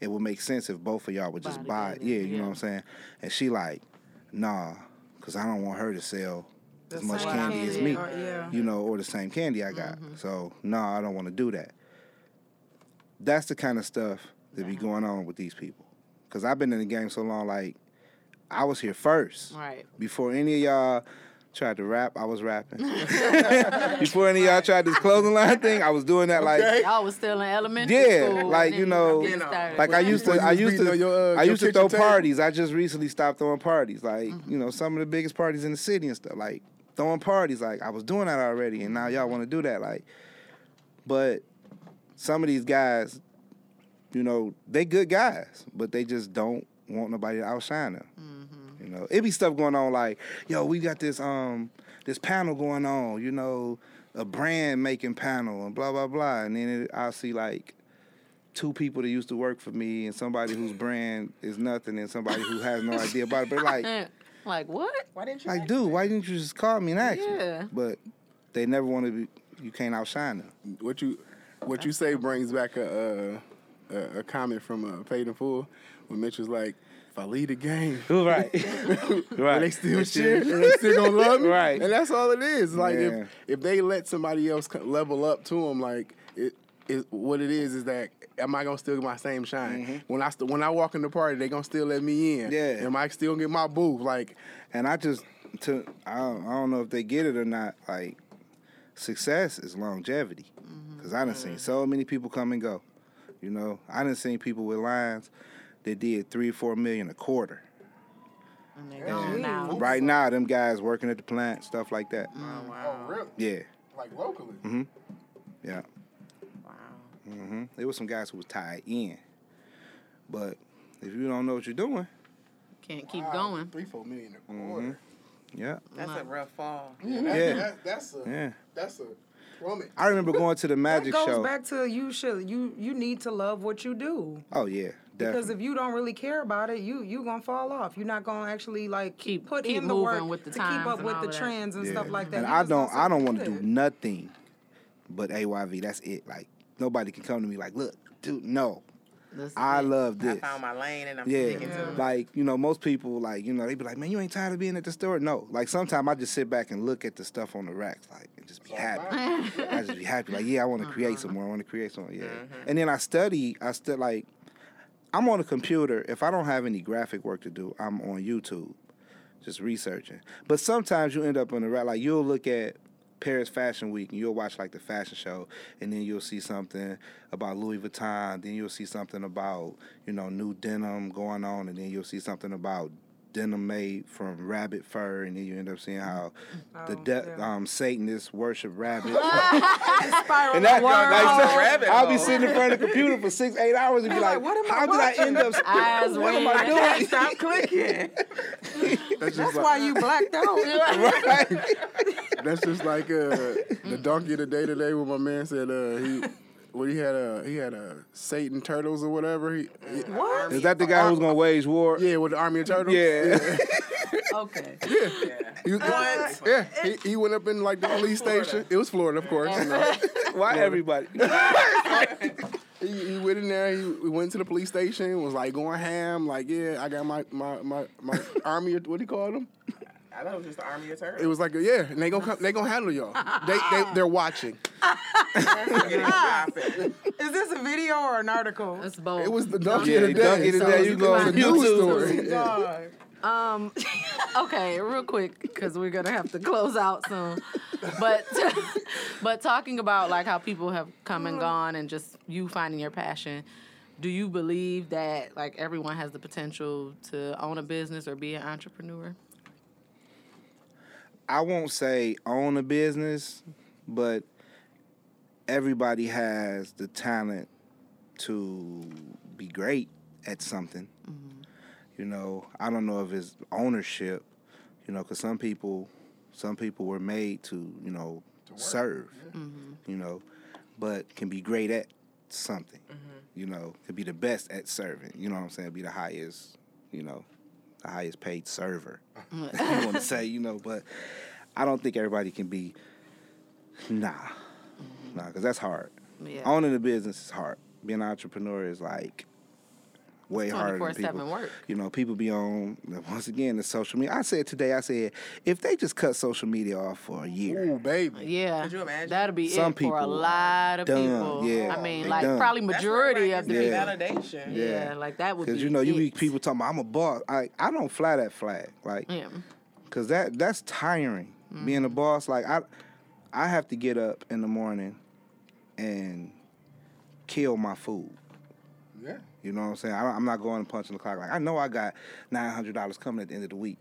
It would make sense if both of y'all would just Buy buy it. Yeah, you know what I'm saying? And she like, nah, because I don't want her to sell as much same candy as me, or- yeah. you know, or the same candy I got. Mm-hmm. So no, I don't want to do that. That's the kind of stuff that be going on with these people. Cause I've been in the game so long, like I was here first. Right. Before any of y'all tried to rap, I was rapping. [laughs] Before any of y'all tried this clothing line thing, I was doing that like Y'all was still in elementary Yeah, school. like, you know, like I used to, I used to, your, uh, I used to throw table? parties. I just recently stopped throwing parties, like you know, some of the biggest parties in the city and stuff. Like throwing parties, like I was doing that already, and now y'all want to do that, like. But some of these guys, you know, they good guys, but they just don't want nobody to outshine them. You know, it be stuff going on like, yo, we got this um this panel going on, you know, a brand making panel and blah blah blah, and then it, I'll see like two people that used to work for me and somebody whose brand is nothing and somebody who has no idea about it, but like. [laughs] like what? Why didn't you? Like, dude, why didn't you just call me and ask Yeah. me? But they never want to be. You can't outshine them. What you what you say brings back a uh, a, a comment from uh, Paid in Full when Mitch was like, "If I lead the game, [laughs] Right. But [laughs] right. they still cheer [laughs] and they still gonna love me. Right. And that's all it is. Like Yeah. if if they let somebody else level up to them, like it, it what it is is that am I gonna still get my same shine when I st- when I walk in the party? They gonna still let me in. Mm-hmm. Yeah. Am I still gonna get my booth? Like And I just to I don't, I don't know if they get it or not. Like success is longevity. Cause I done seen so many people come and go. You know, I done seen people with lines that did three, four million a quarter. And they're now. Right now, them guys working at the plant, stuff like that. oh really? Yeah, Like locally. Mhm. yeah. Wow. hmm There was some guys who was tied in, but if you don't know what you're doing, Can't keep Wow, going. Three four million a Mm-hmm. yeah, That's a rough fall. Yeah, that's, Yeah. That, that's a yeah. that's a plummet. I remember going to the magic That magic goes show. back to you should you you need to love what you do. Oh yeah, Because if you don't really care about it, you you gonna fall off. You're not gonna actually like Keep- put keep in the work with the to keep up with the that. trends and Yeah. stuff like that. And You I don't, gonna I don't want to do nothing but AYV. That's it. Like nobody can come to me like, look, dude, no, This I love this. I this. found my lane and I'm Yeah, sticking to it. like you know, most people like you know they be like, man, you ain't tired of being at the store. No, like sometimes I just sit back and look at the stuff on the racks, like and just be happy. [laughs] I just be happy, like yeah, I want to create uh-huh. some more. I want to create some more. Yeah, mm-hmm. and then I study. I still like. I'm on a computer. If I don't have any graphic work to do, I'm on YouTube, just researching. But sometimes you end up on the rack. Like you'll look at Paris Fashion Week and you'll watch like the fashion show, and then you'll see something about Louis Vuitton. Then you'll see something about you know new denim going on, and then you'll see something about denim made from rabbit fur, and then you end up seeing how the Oh, de- yeah. um, Satanists worship rabbits. [laughs] And that, world. like, so- rabbit I'll be sitting in front of the computer for six, eight hours and be like, what am I how did I end up? Eyes [laughs] what am I wide. doing? Stop clicking. [laughs] That's just That's like, why you blacked out. right? That's just like uh, the donkey of the day today when my man said uh, he when he had a he had a Satan turtles or whatever. He, he- what? Is that the guy who's gonna wage war? yeah, with the army of turtles. Yeah. [laughs] Okay. He, What? Yeah, he, he went up in like the police station. It was Florida, of course. You know. [laughs] Why everybody? [laughs] he, he went in there. He, he went to the police station. Was like going ham. Like, yeah, I got my my my, my army. of- What do you call them? I thought it was just the army of turtles. It was like, yeah, and they gonna come, they gonna handle y'all. They they [laughs] they're watching. [laughs] Is this a video or an article? That's bold. It was the donkey Yeah, of the day. donkey of the So day, you go a on news YouTube. story. [laughs] Um, okay, real quick, because we're gonna have to close out soon. But but talking about like how people have come and gone, and just you finding your passion. Do you believe that like everyone has the potential to own a business or be an entrepreneur? I won't say own a business, but everybody has the talent to be great at something. Mm-hmm. You know, I don't know if it's ownership, you know, because some people, some people were made to, you know, serve, mm-hmm. you know, but can be great at something. Mm-hmm. You know, could be the best at serving. You know what I'm saying? Be the highest, you know, the highest paid server. [laughs] [laughs] you want to say, you know, but I don't think everybody can be. Nah, mm-hmm. nah, because that's hard. Yeah. Owning a business is hard. Being an entrepreneur is like way harder than 24/7 people. work. You know, people be on once again the social media. I said today, I said if they just cut social media off for a year, Ooh, baby. Yeah, Could you imagine? that'll be Some it for a lot of done, people. yeah. I mean, They like done. probably majority everybody of the Yeah. people. validation. Yeah, Yeah. like that would be. because you know you be people talking about I'm a boss. I I don't fly that flag like Yeah. because that that's tiring. Mm. Being a boss, like I I have to get up in the morning and kill my food. You know what I'm saying? I, I'm not going and punching the clock. Like I know I got nine hundred dollars coming at the end of the week.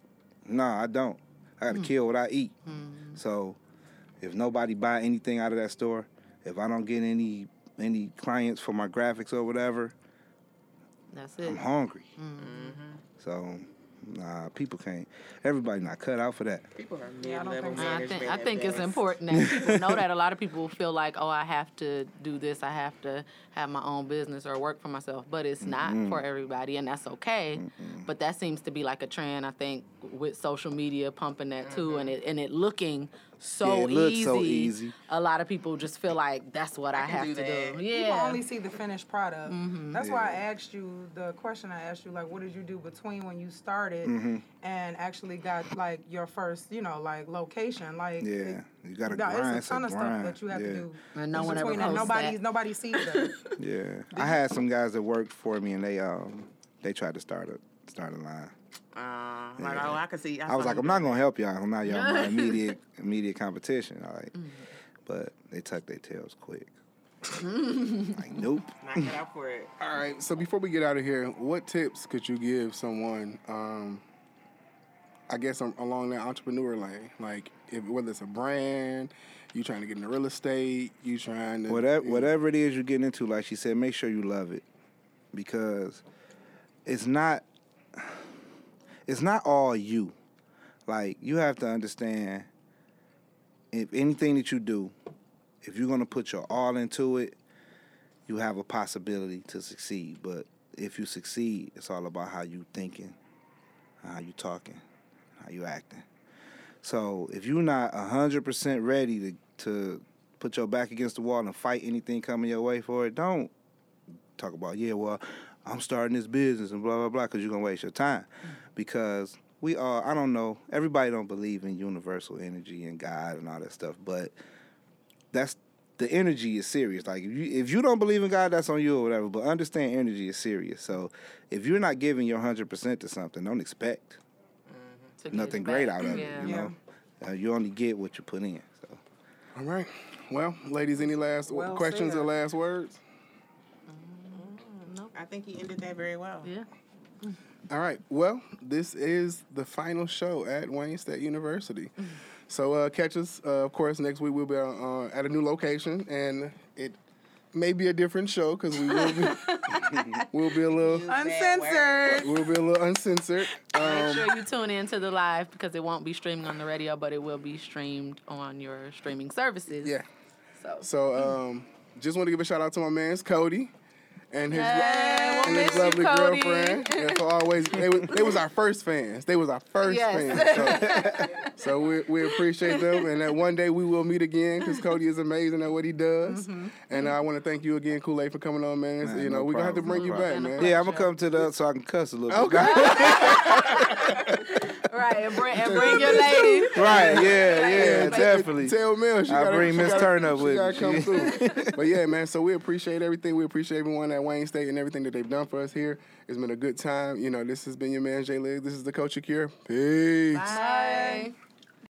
No, I don't. I got to hmm. kill what I eat. Hmm. So if nobody buy anything out of that store, if I don't get any any clients for my graphics or whatever, That's it. I'm hungry. Mm-hmm. So nah, people can't. Everybody not cut out for that. People are Yeah, I don't mid-level think so. I think I think it's important that people know that a lot of people feel like, oh, I have to do this, I have to have my own business or work for myself, but it's not for everybody, and that's okay. But that seems to be like a trend, I think, with social media pumping that too, and mm-hmm. it and it looking so Yeah, it looks easy. so easy. A lot of people just feel like that's what I, can have do to that. do. People Yeah. only see the finished product. Mm-hmm. That's why I asked you the question I asked you, like, what did you do between when you started Mm-hmm. and actually got like your first, you know, like location? Like, Yeah, it- you got to no, grind. it's a ton of stuff grind. that you have yeah. to do. And no one ever between, and posts nobody that. nobody sees that. [laughs] Yeah, I had some guys that worked for me, and they um they tried to start a start a line. Uh, like, oh, I can see. I was like, I'm not gonna help y'all. I'm not y'all my [laughs] immediate immediate competition. All right, Mm-hmm. but they tucked their tails quick. [laughs] like nope. Knock it out for it. All right. So before we get out of here, what tips could you give someone? Um, I guess um, along that entrepreneur lane, like if, whether it's a brand, you trying to get into real estate, you trying to Whatever you know, whatever it is you're getting into, like she said, make sure you love it because it's not it's not all you. Like you have to understand if anything that you do, if you're gonna put your all into it, you have a possibility to succeed. But if you succeed, it's all about how you thinking, how you talking, how you acting. So if you're not hundred percent ready to to put your back against the wall and fight anything coming your way for it, don't talk about yeah, well, I'm starting this business and blah blah blah because you're gonna waste your time. Because we are, I don't know, everybody don't believe in universal energy and God and all that stuff, but that's the energy is serious. Like if you if you don't believe in God, that's on you or whatever. But understand energy is serious. So if you're not giving your hundred percent to something, don't expect To get nothing back. great out of yeah. it. You know, uh, you only get what you put in. So. All right. Well, ladies, any last Well questions said. or last words? I think he ended that very well. Yeah. All right. Well, this is the final show at Wayne State University. So uh, catch us, uh, of course, next week we'll be uh, at a new location, and it may be a different show because we will be [laughs] we'll be a little Uncensored. we'll be a little uncensored. Make Um, sure you tune in to the live because it won't be streaming on the radio, but it will be streamed on your streaming services. yeah. So, So um, just want to give a shout out to my man's Cody. And his, Hey, we'll and his miss you, lovely girlfriend. Yeah, for always, they was, they was our first fans. They was our first Yes. fans. So, [laughs] so we, we appreciate them, and that one day we will meet again because Cody is amazing at what he does. Mm-hmm. And I want to thank you again, Koolade, for coming on, man. Man, you know, no we're gonna have to bring no you back, man. Yeah, I'm gonna come to the so I can cuss a little bit. Okay. [laughs] [laughs] bit. Right, and bring, and bring your [laughs] lady. Right, yeah, yeah, Yeah, definitely. Tell Mel she I gotta, bring she Miss gotta- Turn up she with gotta me. come through. [laughs] but yeah, man. So we appreciate everything. We appreciate everyone at Wayne State and everything that they've done for us here. It's been a good time. You know, this has been your man Jay Liggs. This is the Culture Cure. Peace. Bye.